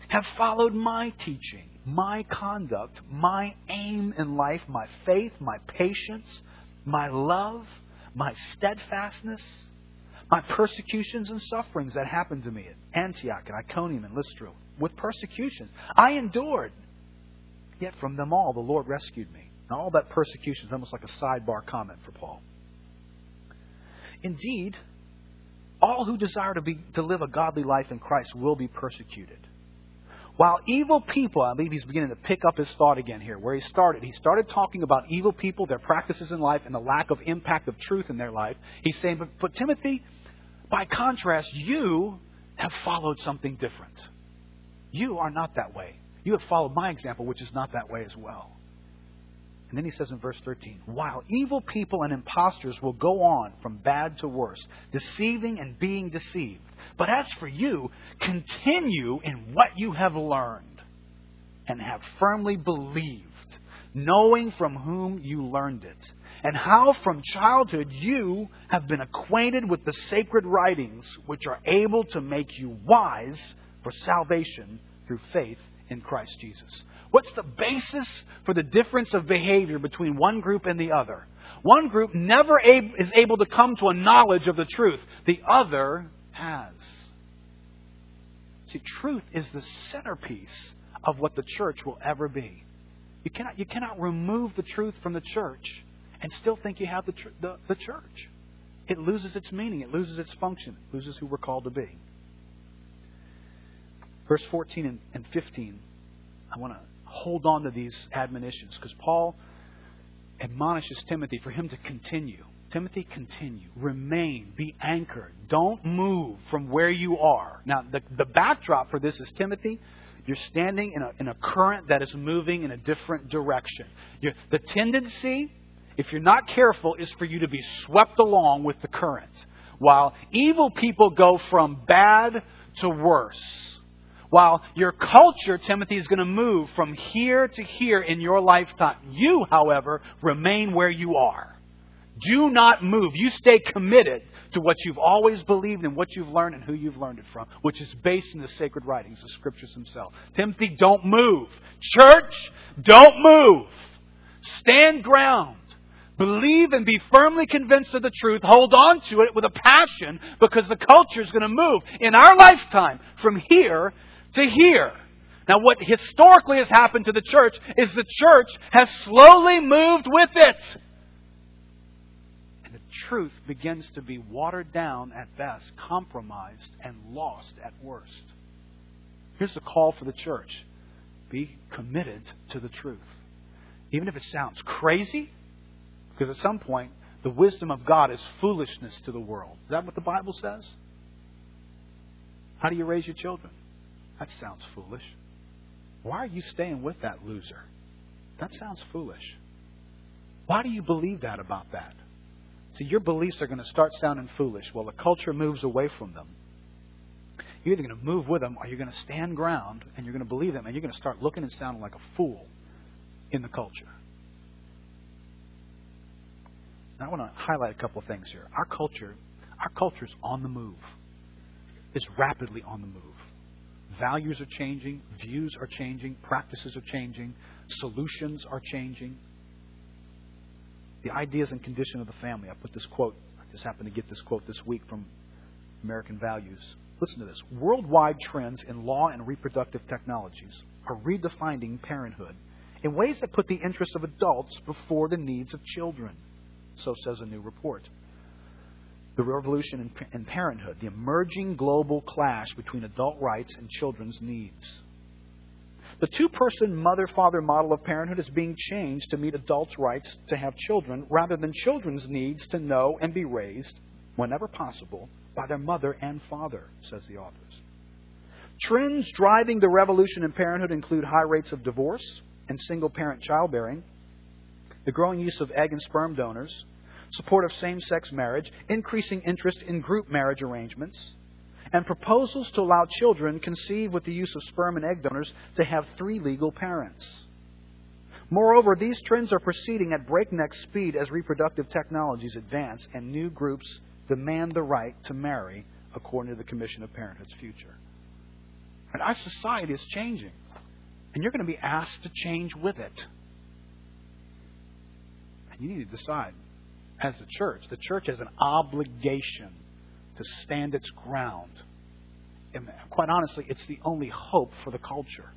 have followed my teaching, my conduct, my aim in life, my faith, my patience, my love, my steadfastness my persecutions and sufferings that happened to me at Antioch and Iconium and Lystra, with persecutions. I endured. Yet from them all the Lord rescued me. Now, all that persecution is almost like a sidebar comment for Paul. Indeed, all who desire to, be, to live a godly life in Christ will be persecuted. While evil people, I believe he's beginning to pick up his thought again here, where he started. He started talking about evil people, their practices in life, and the lack of impact of truth in their life. He's saying, but, but Timothy, by contrast, you have followed something different. You are not that way. You have followed my example, which is not that way as well. And then he says in verse 13, while evil people and impostors will go on from bad to worse, deceiving and being deceived. But as for you, continue in what you have learned and have firmly believed, knowing from whom you learned it, and how from childhood you have been acquainted with the sacred writings, which are able to make you wise for salvation through faith in Christ Jesus. What's the basis for the difference of behavior between one group and the other? One group never is able to come to a knowledge of the truth. The other has. See, truth is the centerpiece of what the church will ever be. You cannot, you cannot remove the truth from the church and still think you have the, tr- the, the church. It loses its meaning, it loses its function, it loses who we're called to be. Verse 14 and, and 15, I want to hold on to these admonitions because Paul admonishes Timothy for him to continue. Timothy, continue. Remain. Be anchored. Don't move from where you are. Now, the, the backdrop for this is Timothy, you're standing in a, in a current that is moving in a different direction. You're, the tendency, if you're not careful, is for you to be swept along with the current. While evil people go from bad to worse. While your culture, Timothy, is going to move from here to here in your lifetime. You, however, remain where you are. Do not move. You stay committed to what you've always believed and what you've learned and who you've learned it from, which is based in the sacred writings, the scriptures themselves. Timothy, don't move. Church, don't move. Stand ground. Believe and be firmly convinced of the truth. Hold on to it with a passion because the culture is going to move in our lifetime from here to here. Now, what historically has happened to the church is the church has slowly moved with it truth begins to be watered down at best, compromised, and lost at worst. Here's the call for the church be committed to the truth. Even if it sounds crazy, because at some point, the wisdom of God is foolishness to the world. Is that what the Bible says? How do you raise your children? That sounds foolish. Why are you staying with that loser? That sounds foolish. Why do you believe that about that? See, your beliefs are going to start sounding foolish while the culture moves away from them. You're either going to move with them or you're going to stand ground and you're going to believe them and you're going to start looking and sounding like a fool in the culture. Now, I want to highlight a couple of things here. Our culture, our culture is on the move. It's rapidly on the move. Values are changing, views are changing, practices are changing, solutions are changing the ideas and condition of the family. I put this quote, I just happened to get this quote this week from American Values. Listen to this. Worldwide trends in law and reproductive technologies are redefining parenthood in ways that put the interests of adults before the needs of children. So says a new report. The revolution in, in parenthood, the emerging global clash between adult rights and children's needs. The two person mother father model of parenthood is being changed to meet adults' rights to have children rather than children's needs to know and be raised, whenever possible, by their mother and father, says the authors. Trends driving the revolution in parenthood include high rates of divorce and single parent childbearing, the growing use of egg and sperm donors, support of same sex marriage, increasing interest in group marriage arrangements, and proposals to allow children conceived with the use of sperm and egg donors to have three legal parents. Moreover, these trends are proceeding at breakneck speed as reproductive technologies advance and new groups demand the right to marry according to the Commission of Parenthood's future. And our society is changing, and you're going to be asked to change with it. And you need to decide as the church. The church has an obligation to stand its ground. And quite honestly, it's the only hope for the culture.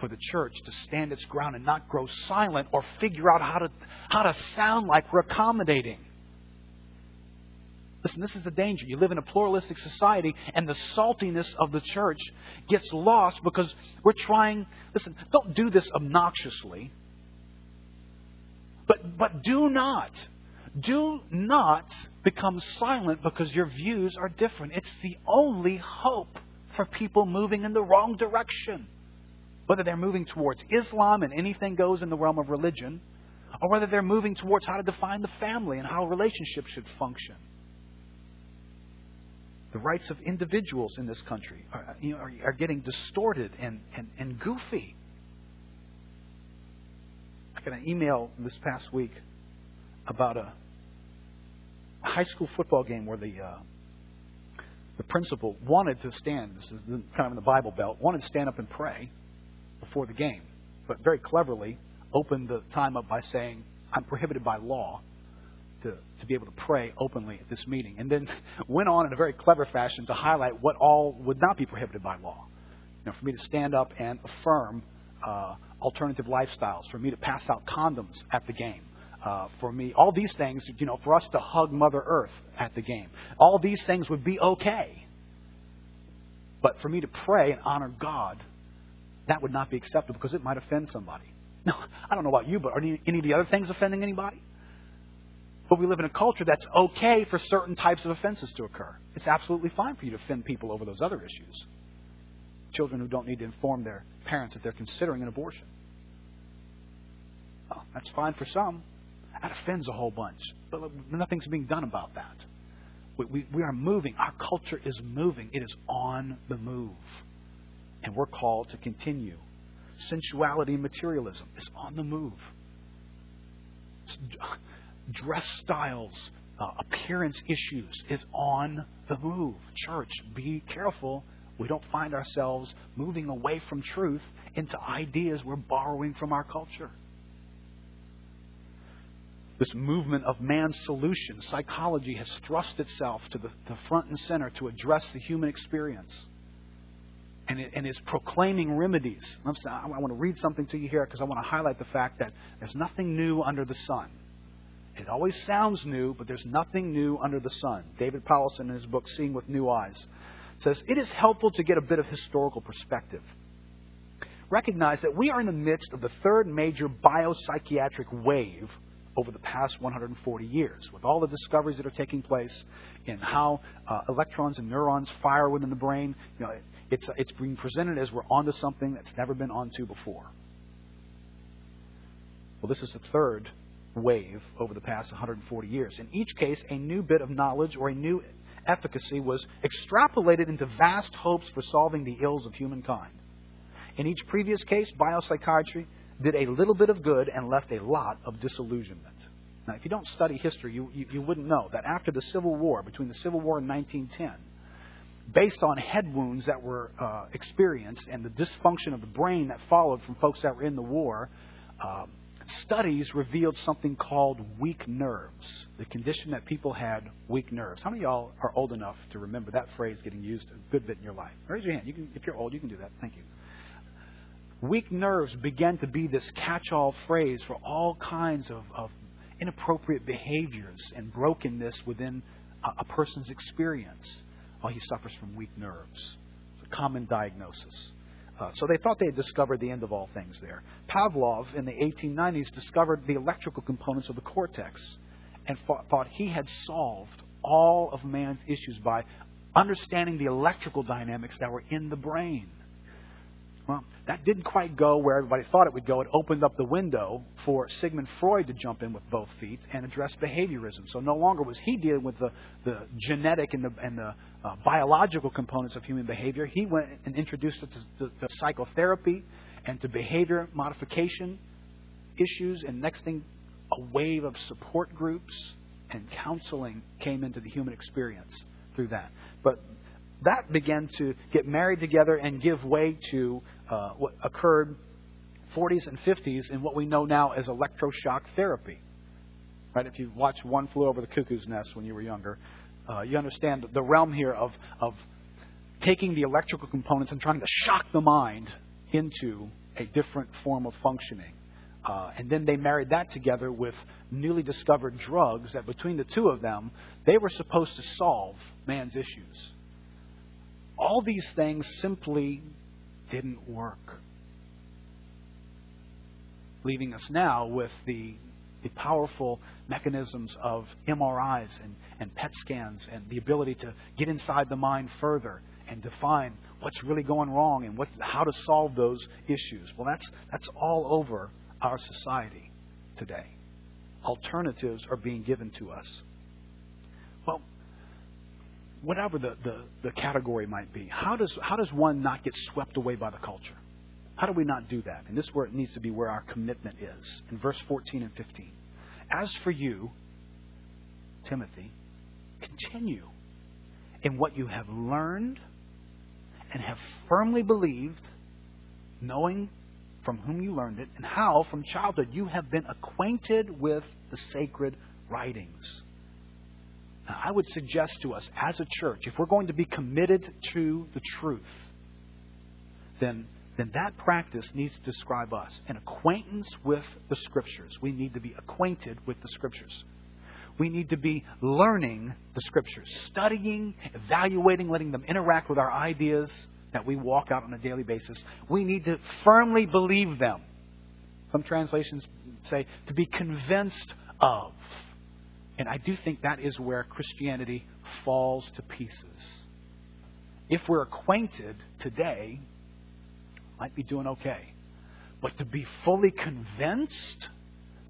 For the church to stand its ground and not grow silent or figure out how to, how to sound like we're accommodating. Listen, this is a danger. You live in a pluralistic society, and the saltiness of the church gets lost because we're trying. Listen, don't do this obnoxiously. But, but do not, do not become silent because your views are different. It's the only hope for people moving in the wrong direction. Whether they're moving towards Islam and anything goes in the realm of religion, or whether they're moving towards how to define the family and how relationships should function. The rights of individuals in this country are, uh, you know, are, are getting distorted and, and, and goofy. I got an email this past week about a high school football game where the uh, the principal wanted to stand. This is kind of in the Bible Belt. Wanted to stand up and pray before the game, but very cleverly opened the time up by saying, "I'm prohibited by law." To, to be able to pray openly at this meeting, and then went on in a very clever fashion to highlight what all would not be prohibited by law. You know, for me to stand up and affirm uh, alternative lifestyles, for me to pass out condoms at the game, uh, for me, all these things, you know, for us to hug Mother Earth at the game, all these things would be okay. But for me to pray and honor God, that would not be acceptable because it might offend somebody. Now, I don't know about you, but are any, any of the other things offending anybody? But we live in a culture that's okay for certain types of offenses to occur. It's absolutely fine for you to offend people over those other issues. Children who don't need to inform their parents that they're considering an abortion. Well, that's fine for some. That offends a whole bunch. But nothing's being done about that. We, we, we are moving. Our culture is moving. It is on the move. And we're called to continue. Sensuality and materialism is on the move. Dress styles, uh, appearance issues is on the move. Church, be careful we don't find ourselves moving away from truth into ideas we're borrowing from our culture. This movement of man's solution, psychology, has thrust itself to the, the front and center to address the human experience and, it, and is proclaiming remedies. I want to read something to you here because I want to highlight the fact that there's nothing new under the sun. It always sounds new, but there's nothing new under the sun. David Powlison, in his book Seeing with New Eyes, says it is helpful to get a bit of historical perspective. Recognize that we are in the midst of the third major biopsychiatric wave over the past 140 years, with all the discoveries that are taking place in how uh, electrons and neurons fire within the brain. You know, it's, it's being presented as we're onto something that's never been onto before. Well, this is the third wave over the past 140 years. In each case, a new bit of knowledge or a new efficacy was extrapolated into vast hopes for solving the ills of humankind. In each previous case, biopsychiatry did a little bit of good and left a lot of disillusionment. Now, if you don't study history, you, you, you wouldn't know that after the Civil War, between the Civil War and 1910, based on head wounds that were uh, experienced and the dysfunction of the brain that followed from folks that were in the war, uh, studies revealed something called weak nerves, the condition that people had weak nerves. How many of y'all are old enough to remember that phrase getting used a good bit in your life? Raise your hand. You can, if you're old, you can do that. Thank you. Weak nerves began to be this catch all phrase for all kinds of, of, inappropriate behaviors and brokenness within a, a person's experience while he suffers from weak nerves. It's a common diagnosis. Uh, so they thought they had discovered the end of all things there. Pavlov in the 1890s discovered the electrical components of the cortex and thought, thought he had solved all of man's issues by understanding the electrical dynamics that were in the brain. Well, that didn't quite go where everybody thought it would go. It opened up the window for Sigmund Freud to jump in with both feet and address behaviorism. So no longer was he dealing with the, the genetic and the, and the uh, biological components of human behavior. He went and introduced it to, to, to psychotherapy and to behavior modification issues. And next thing, a wave of support groups and counseling came into the human experience through that. But that began to get married together and give way to uh, what occurred 40s and 50s in what we know now as electroshock therapy. Right? If you watched One Flew Over the Cuckoo's Nest when you were younger, uh, you understand the realm here of, of taking the electrical components and trying to shock the mind into a different form of functioning. Uh, and then they married that together with newly discovered drugs that between the two of them, they were supposed to solve man's issues all these things simply didn't work. Leaving us now with the, the powerful mechanisms of MRIs and, and PET scans and the ability to get inside the mind further and define what's really going wrong and what, how to solve those issues. Well, that's, that's all over our society today. Alternatives are being given to us. Well, whatever the, the, the category might be, how does, how does one not get swept away by the culture? How do we not do that? And this is where it needs to be where our commitment is in verse 14 and 15. As for you, Timothy, continue in what you have learned and have firmly believed, knowing from whom you learned it, and how from childhood you have been acquainted with the sacred writings I would suggest to us as a church, if we're going to be committed to the truth, then, then that practice needs to describe us. An acquaintance with the Scriptures. We need to be acquainted with the Scriptures. We need to be learning the Scriptures, studying, evaluating, letting them interact with our ideas that we walk out on a daily basis. We need to firmly believe them. Some translations say to be convinced of. And I do think that is where Christianity falls to pieces. If we're acquainted today, might be doing okay. But to be fully convinced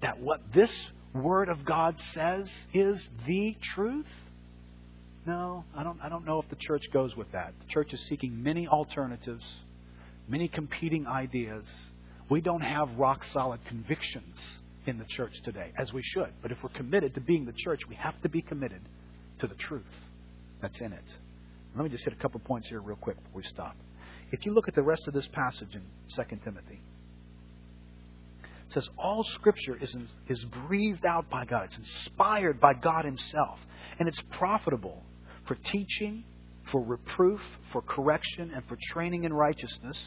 that what this Word of God says is the truth? No, I don't, I don't know if the church goes with that. The church is seeking many alternatives, many competing ideas. We don't have rock solid convictions in the church today, as we should. But if we're committed to being the church, we have to be committed to the truth that's in it. Let me just hit a couple points here real quick before we stop. If you look at the rest of this passage in 2 Timothy, it says all Scripture is, is breathed out by God. It's inspired by God Himself. And it's profitable for teaching, for reproof, for correction, and for training in righteousness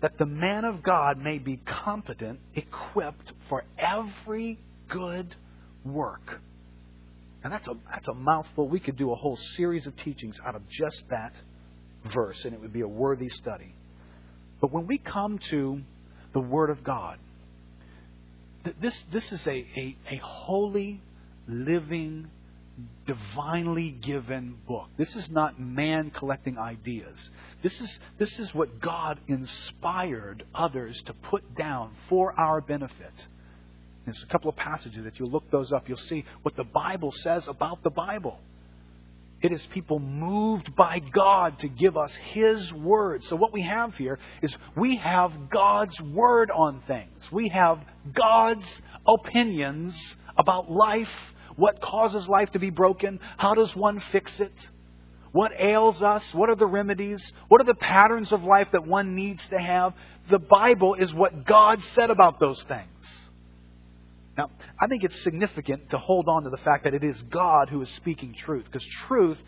that the man of God may be competent, equipped for every good work. And that's a, that's a mouthful. We could do a whole series of teachings out of just that verse, and it would be a worthy study. But when we come to the Word of God, this, this is a, a, a holy, living, divinely given book. This is not man collecting ideas. This is, this is what God inspired others to put down for our benefit. There's a couple of passages that you look those up, you'll see what the Bible says about the Bible. It is people moved by God to give us His Word. So, what we have here is we have God's Word on things. We have God's opinions about life what causes life to be broken? How does one fix it? What ails us? What are the remedies? What are the patterns of life that one needs to have? The Bible is what God said about those things. Now, I think it's significant to hold on to the fact that it is God who is speaking truth, because truth,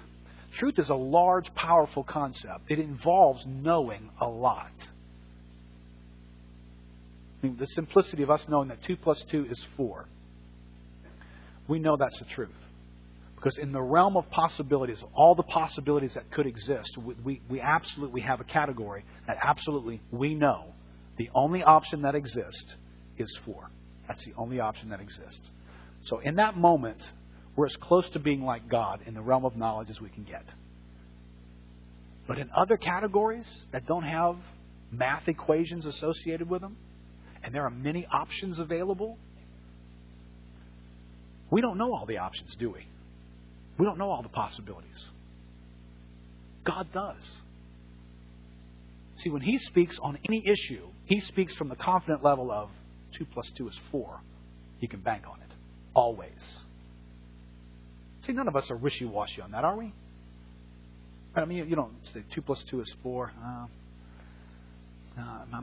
truth is a large, powerful concept. It involves knowing a lot. I mean, the simplicity of us knowing that 2 plus 2 is 4 we know that's the truth. Because in the realm of possibilities, all the possibilities that could exist, we, we, we absolutely have a category that absolutely we know the only option that exists is four. That's the only option that exists. So in that moment, we're as close to being like God in the realm of knowledge as we can get. But in other categories that don't have math equations associated with them, and there are many options available, we don't know all the options, do we? We don't know all the possibilities. God does. See, when He speaks on any issue, He speaks from the confident level of 2 plus 2 is 4. You can bank on it. Always. See, none of us are wishy washy on that, are we? I mean, you don't say 2 plus 2 is 4. Uh, uh,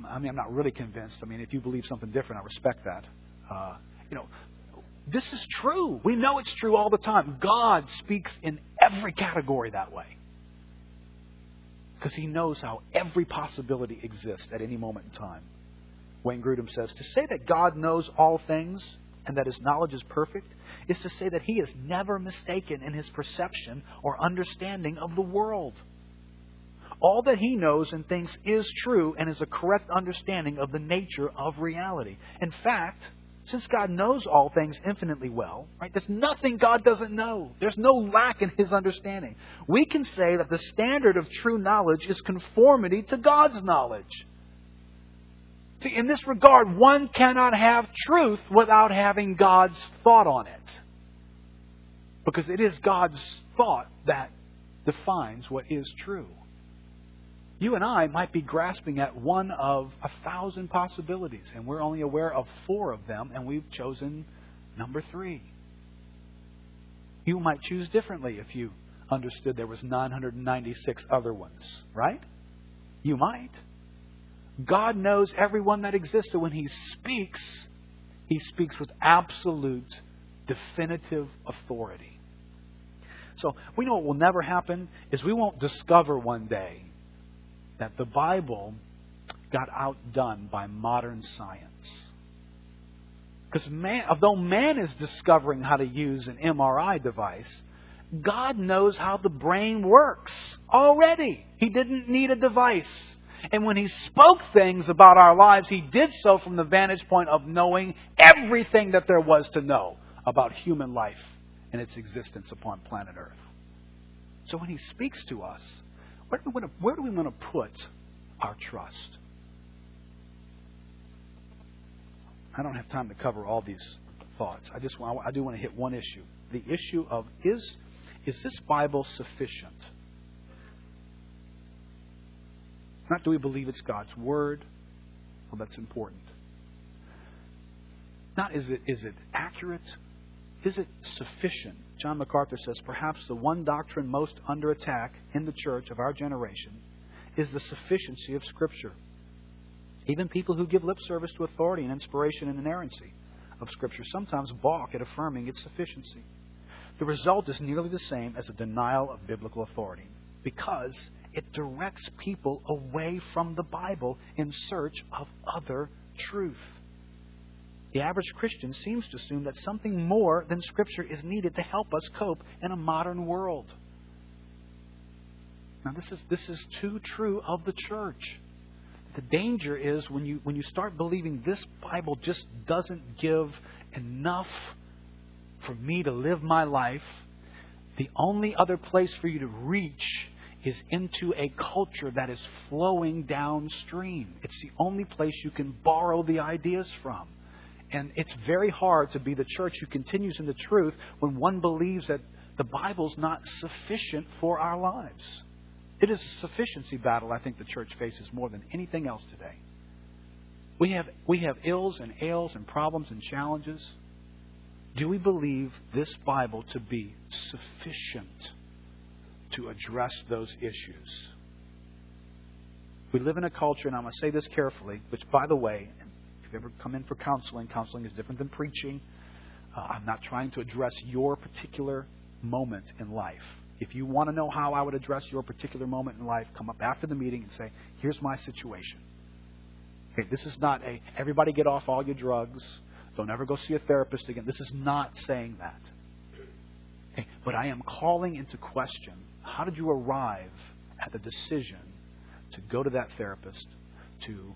I mean, I'm not really convinced. I mean, if you believe something different, I respect that. Uh, you know, this is true. We know it's true all the time. God speaks in every category that way. Because he knows how every possibility exists at any moment in time. Wayne Grudem says To say that God knows all things and that his knowledge is perfect is to say that he is never mistaken in his perception or understanding of the world. All that he knows and thinks is true and is a correct understanding of the nature of reality. In fact, since God knows all things infinitely well, right? There's nothing God doesn't know. There's no lack in his understanding. We can say that the standard of true knowledge is conformity to God's knowledge. See, in this regard, one cannot have truth without having God's thought on it. Because it is God's thought that defines what is true. You and I might be grasping at one of a thousand possibilities, and we're only aware of four of them, and we've chosen number three. You might choose differently if you understood there was 996 other ones, right? You might. God knows everyone that exists, and when He speaks, He speaks with absolute, definitive authority. So we know what will never happen is we won't discover one day that the Bible got outdone by modern science. Because man, although man is discovering how to use an MRI device, God knows how the brain works already. He didn't need a device. And when He spoke things about our lives, He did so from the vantage point of knowing everything that there was to know about human life and its existence upon planet Earth. So when He speaks to us, where do we want to, where do we want to put our trust? I don't have time to cover all these thoughts. I just I do want to hit one issue. The issue of is is this Bible sufficient? Not do we believe it's God's word? Well, that's important. Not is it is it accurate? Is it sufficient? John MacArthur says perhaps the one doctrine most under attack in the church of our generation is the sufficiency of Scripture. Even people who give lip service to authority and inspiration and inerrancy of Scripture sometimes balk at affirming its sufficiency. The result is nearly the same as a denial of biblical authority because it directs people away from the Bible in search of other truth. The average Christian seems to assume that something more than Scripture is needed to help us cope in a modern world. Now, this is, this is too true of the church. The danger is when you, when you start believing this Bible just doesn't give enough for me to live my life, the only other place for you to reach is into a culture that is flowing downstream. It's the only place you can borrow the ideas from. And it's very hard to be the church who continues in the truth when one believes that the Bible's not sufficient for our lives. It is a sufficiency battle I think the church faces more than anything else today. We have, we have ills and ails and problems and challenges. Do we believe this Bible to be sufficient to address those issues? We live in a culture, and I'm going to say this carefully, which, by the way, you ever come in for counseling, counseling is different than preaching. Uh, I'm not trying to address your particular moment in life. If you want to know how I would address your particular moment in life, come up after the meeting and say, here's my situation. Okay, this is not a everybody get off all your drugs. Don't ever go see a therapist again. This is not saying that. Okay, but I am calling into question how did you arrive at the decision to go to that therapist, to,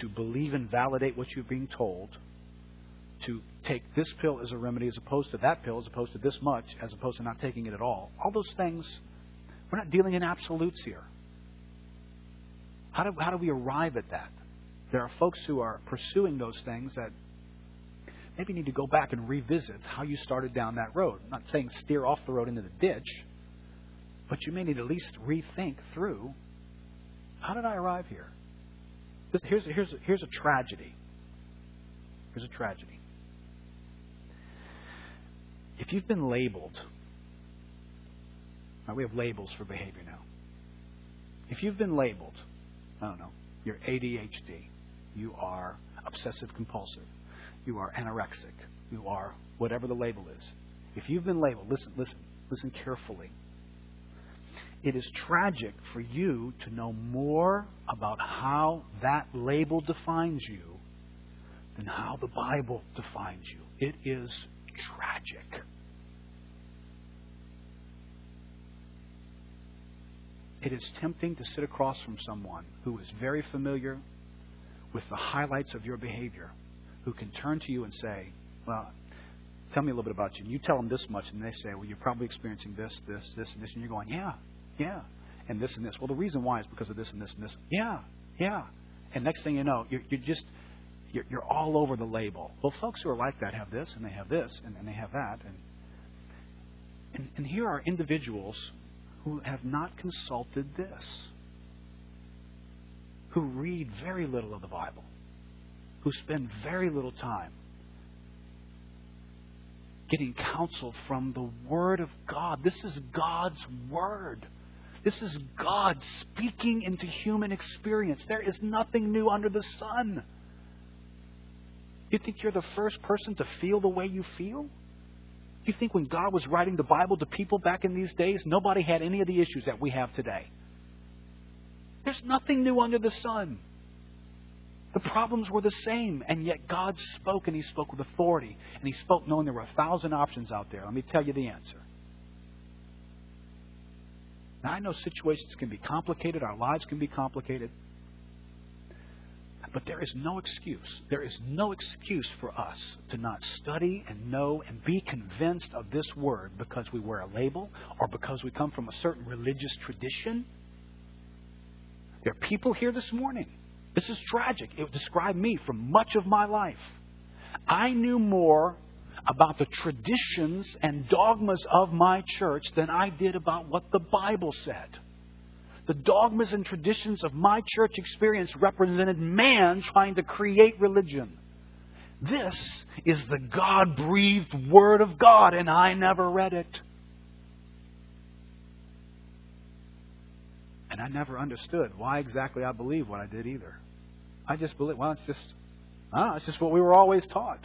to believe and validate what you're being told, to take this pill as a remedy as opposed to that pill, as opposed to this much, as opposed to not taking it at all. All those things, we're not dealing in absolutes here. How do, how do we arrive at that? There are folks who are pursuing those things that maybe need to go back and revisit how you started down that road. I'm not saying steer off the road into the ditch, but you may need to at least rethink through how did I arrive here? Here's, here's, here's a tragedy. Here's a tragedy. If you've been labeled, right, we have labels for behavior now. If you've been labeled, I don't know, you're ADHD, you are obsessive compulsive, you are anorexic, you are whatever the label is. If you've been labeled, listen, listen, listen carefully. It is tragic for you to know more about how that label defines you than how the Bible defines you. It is tragic. It is tempting to sit across from someone who is very familiar with the highlights of your behavior, who can turn to you and say, Well, tell me a little bit about you. And you tell them this much, and they say, Well, you're probably experiencing this, this, this, and this. And you're going, Yeah, yeah. And this and this. Well, the reason why is because of this and this and this. Yeah, yeah. And next thing you know, you're, you're just you're, you're all over the label. Well, folks who are like that have this, and they have this, and, and they have that, and, and and here are individuals who have not consulted this, who read very little of the Bible, who spend very little time getting counsel from the Word of God. This is God's Word. This is God speaking into human experience. There is nothing new under the sun. You think you're the first person to feel the way you feel? You think when God was writing the Bible to people back in these days, nobody had any of the issues that we have today? There's nothing new under the sun. The problems were the same, and yet God spoke, and He spoke with authority, and He spoke knowing there were a thousand options out there. Let me tell you the answer. Now, I know situations can be complicated, our lives can be complicated. But there is no excuse. There is no excuse for us to not study and know and be convinced of this word because we wear a label or because we come from a certain religious tradition. There are people here this morning. This is tragic. It described me for much of my life. I knew more about the traditions and dogmas of my church than I did about what the Bible said. The dogmas and traditions of my church experience represented man trying to create religion. This is the God breathed Word of God, and I never read it. And I never understood why exactly I believe what I did either. I just believe, well, it's just, ah, it's just what we were always taught.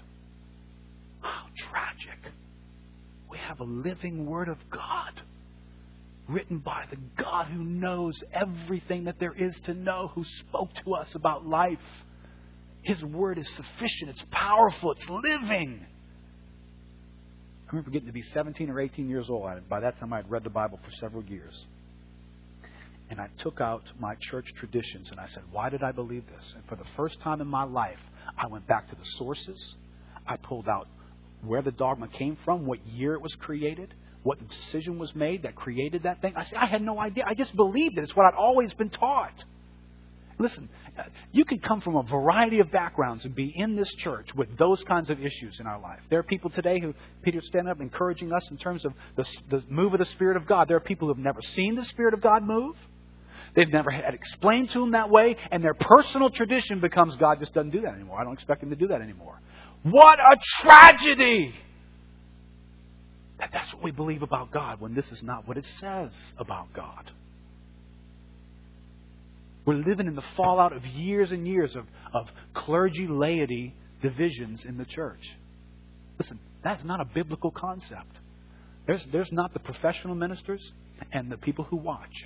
Tragic. We have a living Word of God written by the God who knows everything that there is to know, who spoke to us about life. His word is sufficient, it's powerful, it's living. I remember getting to be 17 or 18 years old. By that time, I had read the Bible for several years. And I took out my church traditions and I said, Why did I believe this? And for the first time in my life, I went back to the sources. I pulled out where the dogma came from, what year it was created, what decision was made that created that thing. I said, I had no idea. I just believed it. It's what I'd always been taught. Listen, uh, you can come from a variety of backgrounds and be in this church with those kinds of issues in our life. There are people today who, Peter, stand up encouraging us in terms of the, the move of the Spirit of God. There are people who have never seen the Spirit of God move. They've never had explained to them that way, and their personal tradition becomes God just doesn't do that anymore. I don't expect him to do that anymore. What a tragedy! That that's what we believe about God when this is not what it says about God. We're living in the fallout of years and years of, of clergy laity divisions in the church. Listen, that's not a biblical concept. There's, there's not the professional ministers and the people who watch.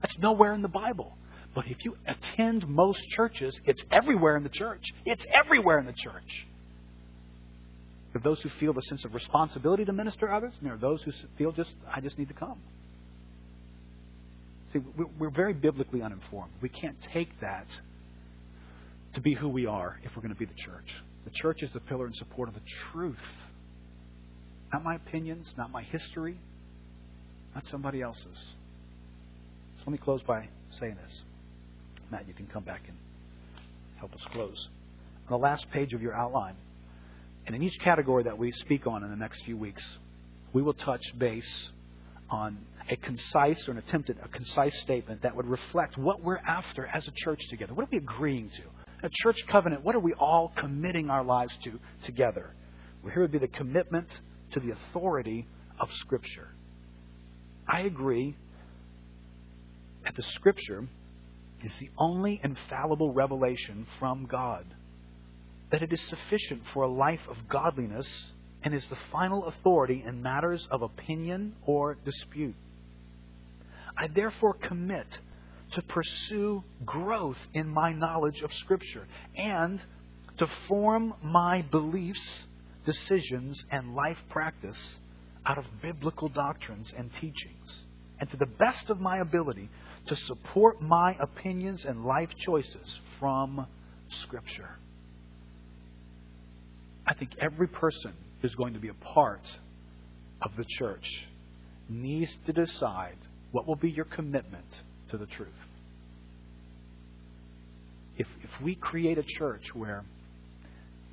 That's nowhere in the Bible. But if you attend most churches, it's everywhere in the church. It's everywhere in the church. There are those who feel the sense of responsibility to minister others, and there are those who feel just, I just need to come. See, we're very biblically uninformed. We can't take that to be who we are if we're going to be the church. The church is the pillar and support of the truth. Not my opinions, not my history, not somebody else's. So let me close by saying this. Matt, you can come back and help us close. On the last page of your outline, and in each category that we speak on in the next few weeks, we will touch base on a concise or an attempt at a concise statement that would reflect what we're after as a church together. What are we agreeing to? A church covenant, what are we all committing our lives to together? Well, here would be the commitment to the authority of Scripture. I agree that the Scripture is the only infallible revelation from God, that it is sufficient for a life of godliness and is the final authority in matters of opinion or dispute. I therefore commit to pursue growth in my knowledge of Scripture and to form my beliefs, decisions, and life practice out of biblical doctrines and teachings, and to the best of my ability to support my opinions and life choices from Scripture. I think every person who's going to be a part of the church needs to decide what will be your commitment to the truth. If, if we create a church where,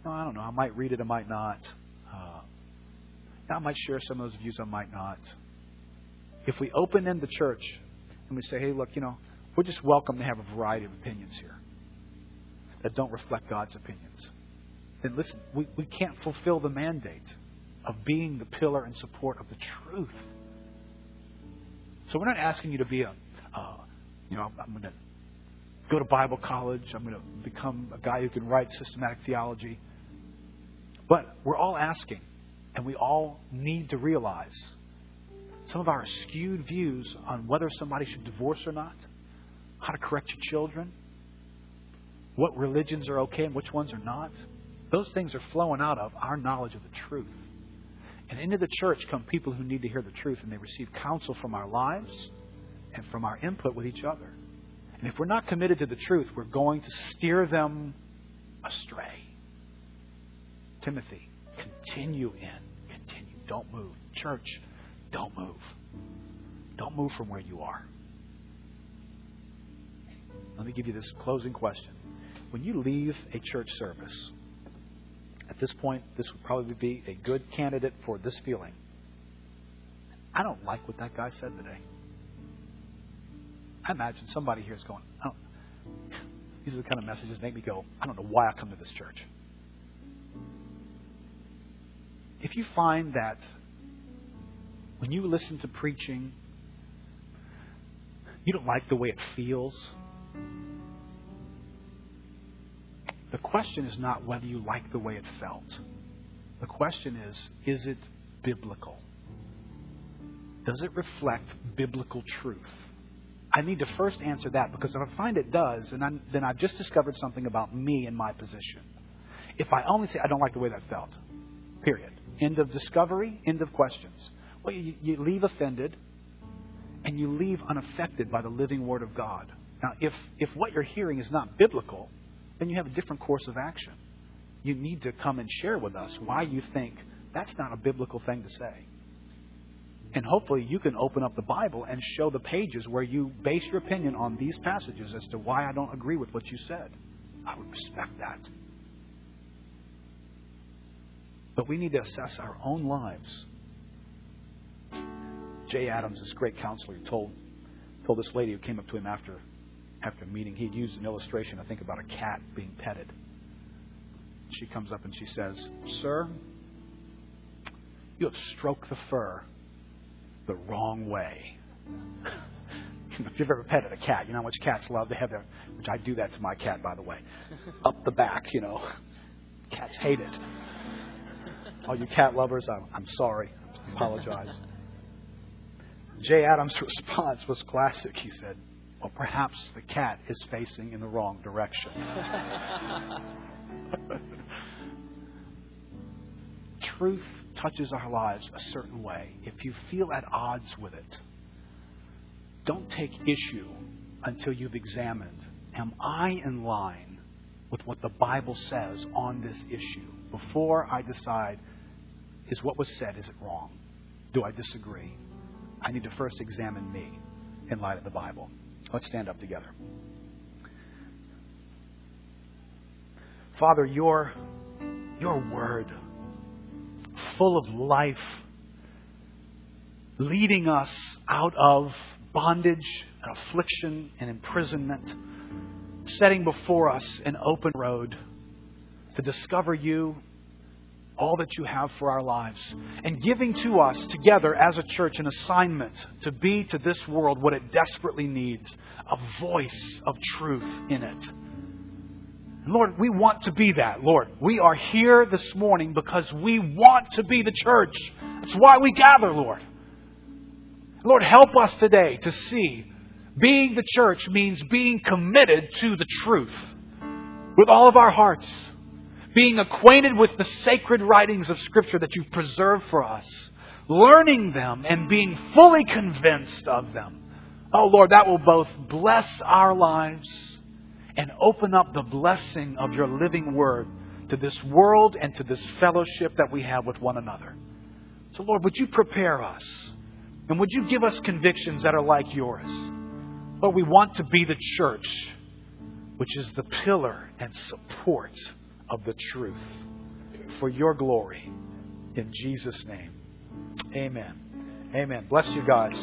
well, I don't know, I might read it, I might not. Uh, I might share some of those views, I might not. If we open in the church and we say, hey, look, you know, we're just welcome to have a variety of opinions here that don't reflect God's opinions, then listen, we, we can't fulfill the mandate of being the pillar and support of the truth. So we're not asking you to be a, uh, you know, I'm going to go to Bible college. I'm going to become a guy who can write systematic theology. But we're all asking, and we all need to realize some of our skewed views on whether somebody should divorce or not, how to correct your children, what religions are okay and which ones are not. Those things are flowing out of our knowledge of the truth. And into the church come people who need to hear the truth, and they receive counsel from our lives and from our input with each other. And if we're not committed to the truth, we're going to steer them astray. Timothy, continue in. Continue. Don't move. Church, don't move. Don't move from where you are. Let me give you this closing question. When you leave a church service, at this point, this would probably be a good candidate for this feeling. I don't like what that guy said today. I imagine somebody here is going, oh, these are the kind of messages that make me go, I don't know why I come to this church. If you find that when you listen to preaching, you don't like the way it feels, the question is not whether you like the way it felt. The question is, is it biblical? Does it reflect biblical truth? I need to first answer that because if I find it does, and I'm, then I've just discovered something about me and my position. If I only say I don't like the way that felt, period. End of discovery, end of questions. Well, you, you leave offended and you leave unaffected by the living Word of God. Now, if, if what you're hearing is not biblical, then you have a different course of action. You need to come and share with us why you think that's not a biblical thing to say. And hopefully you can open up the Bible and show the pages where you base your opinion on these passages as to why I don't agree with what you said. I would respect that. But we need to assess our own lives. Jay Adams, this great counselor, told told this lady who came up to him after after meeting, he'd used an illustration, I think, about a cat being petted. She comes up and she says, Sir, you have stroked the fur the wrong way. if you've ever petted a cat, you know how much cats love to have their, which I do that to my cat, by the way, up the back, you know. Cats hate it. All you cat lovers, I'm, I'm sorry. I apologize. Jay Adams' response was classic. He said, Well, perhaps the cat is facing in the wrong direction. truth touches our lives a certain way, if you feel at odds with it, don't take issue until you've examined Am I in line with what the Bible says on this issue? Before I decide, is what was said, is it wrong? Do I disagree? I need to first examine me in light of the Bible. Let's stand up together. Father, your, your word, full of life, leading us out of bondage and affliction and imprisonment, setting before us an open road to discover you, all that you have for our lives, and giving to us together as a church an assignment to be to this world what it desperately needs a voice of truth in it. Lord, we want to be that. Lord, we are here this morning because we want to be the church. That's why we gather, Lord. Lord, help us today to see being the church means being committed to the truth with all of our hearts, being acquainted with the sacred writings of Scripture that you've preserved for us, learning them and being fully convinced of them. Oh Lord, that will both bless our lives and open up the blessing of your living word to this world and to this fellowship that we have with one another. So, Lord, would you prepare us? And would you give us convictions that are like yours? Lord, we want to be the church, which is the pillar and support of the truth for your glory. In Jesus' name, amen. Amen. Bless you guys.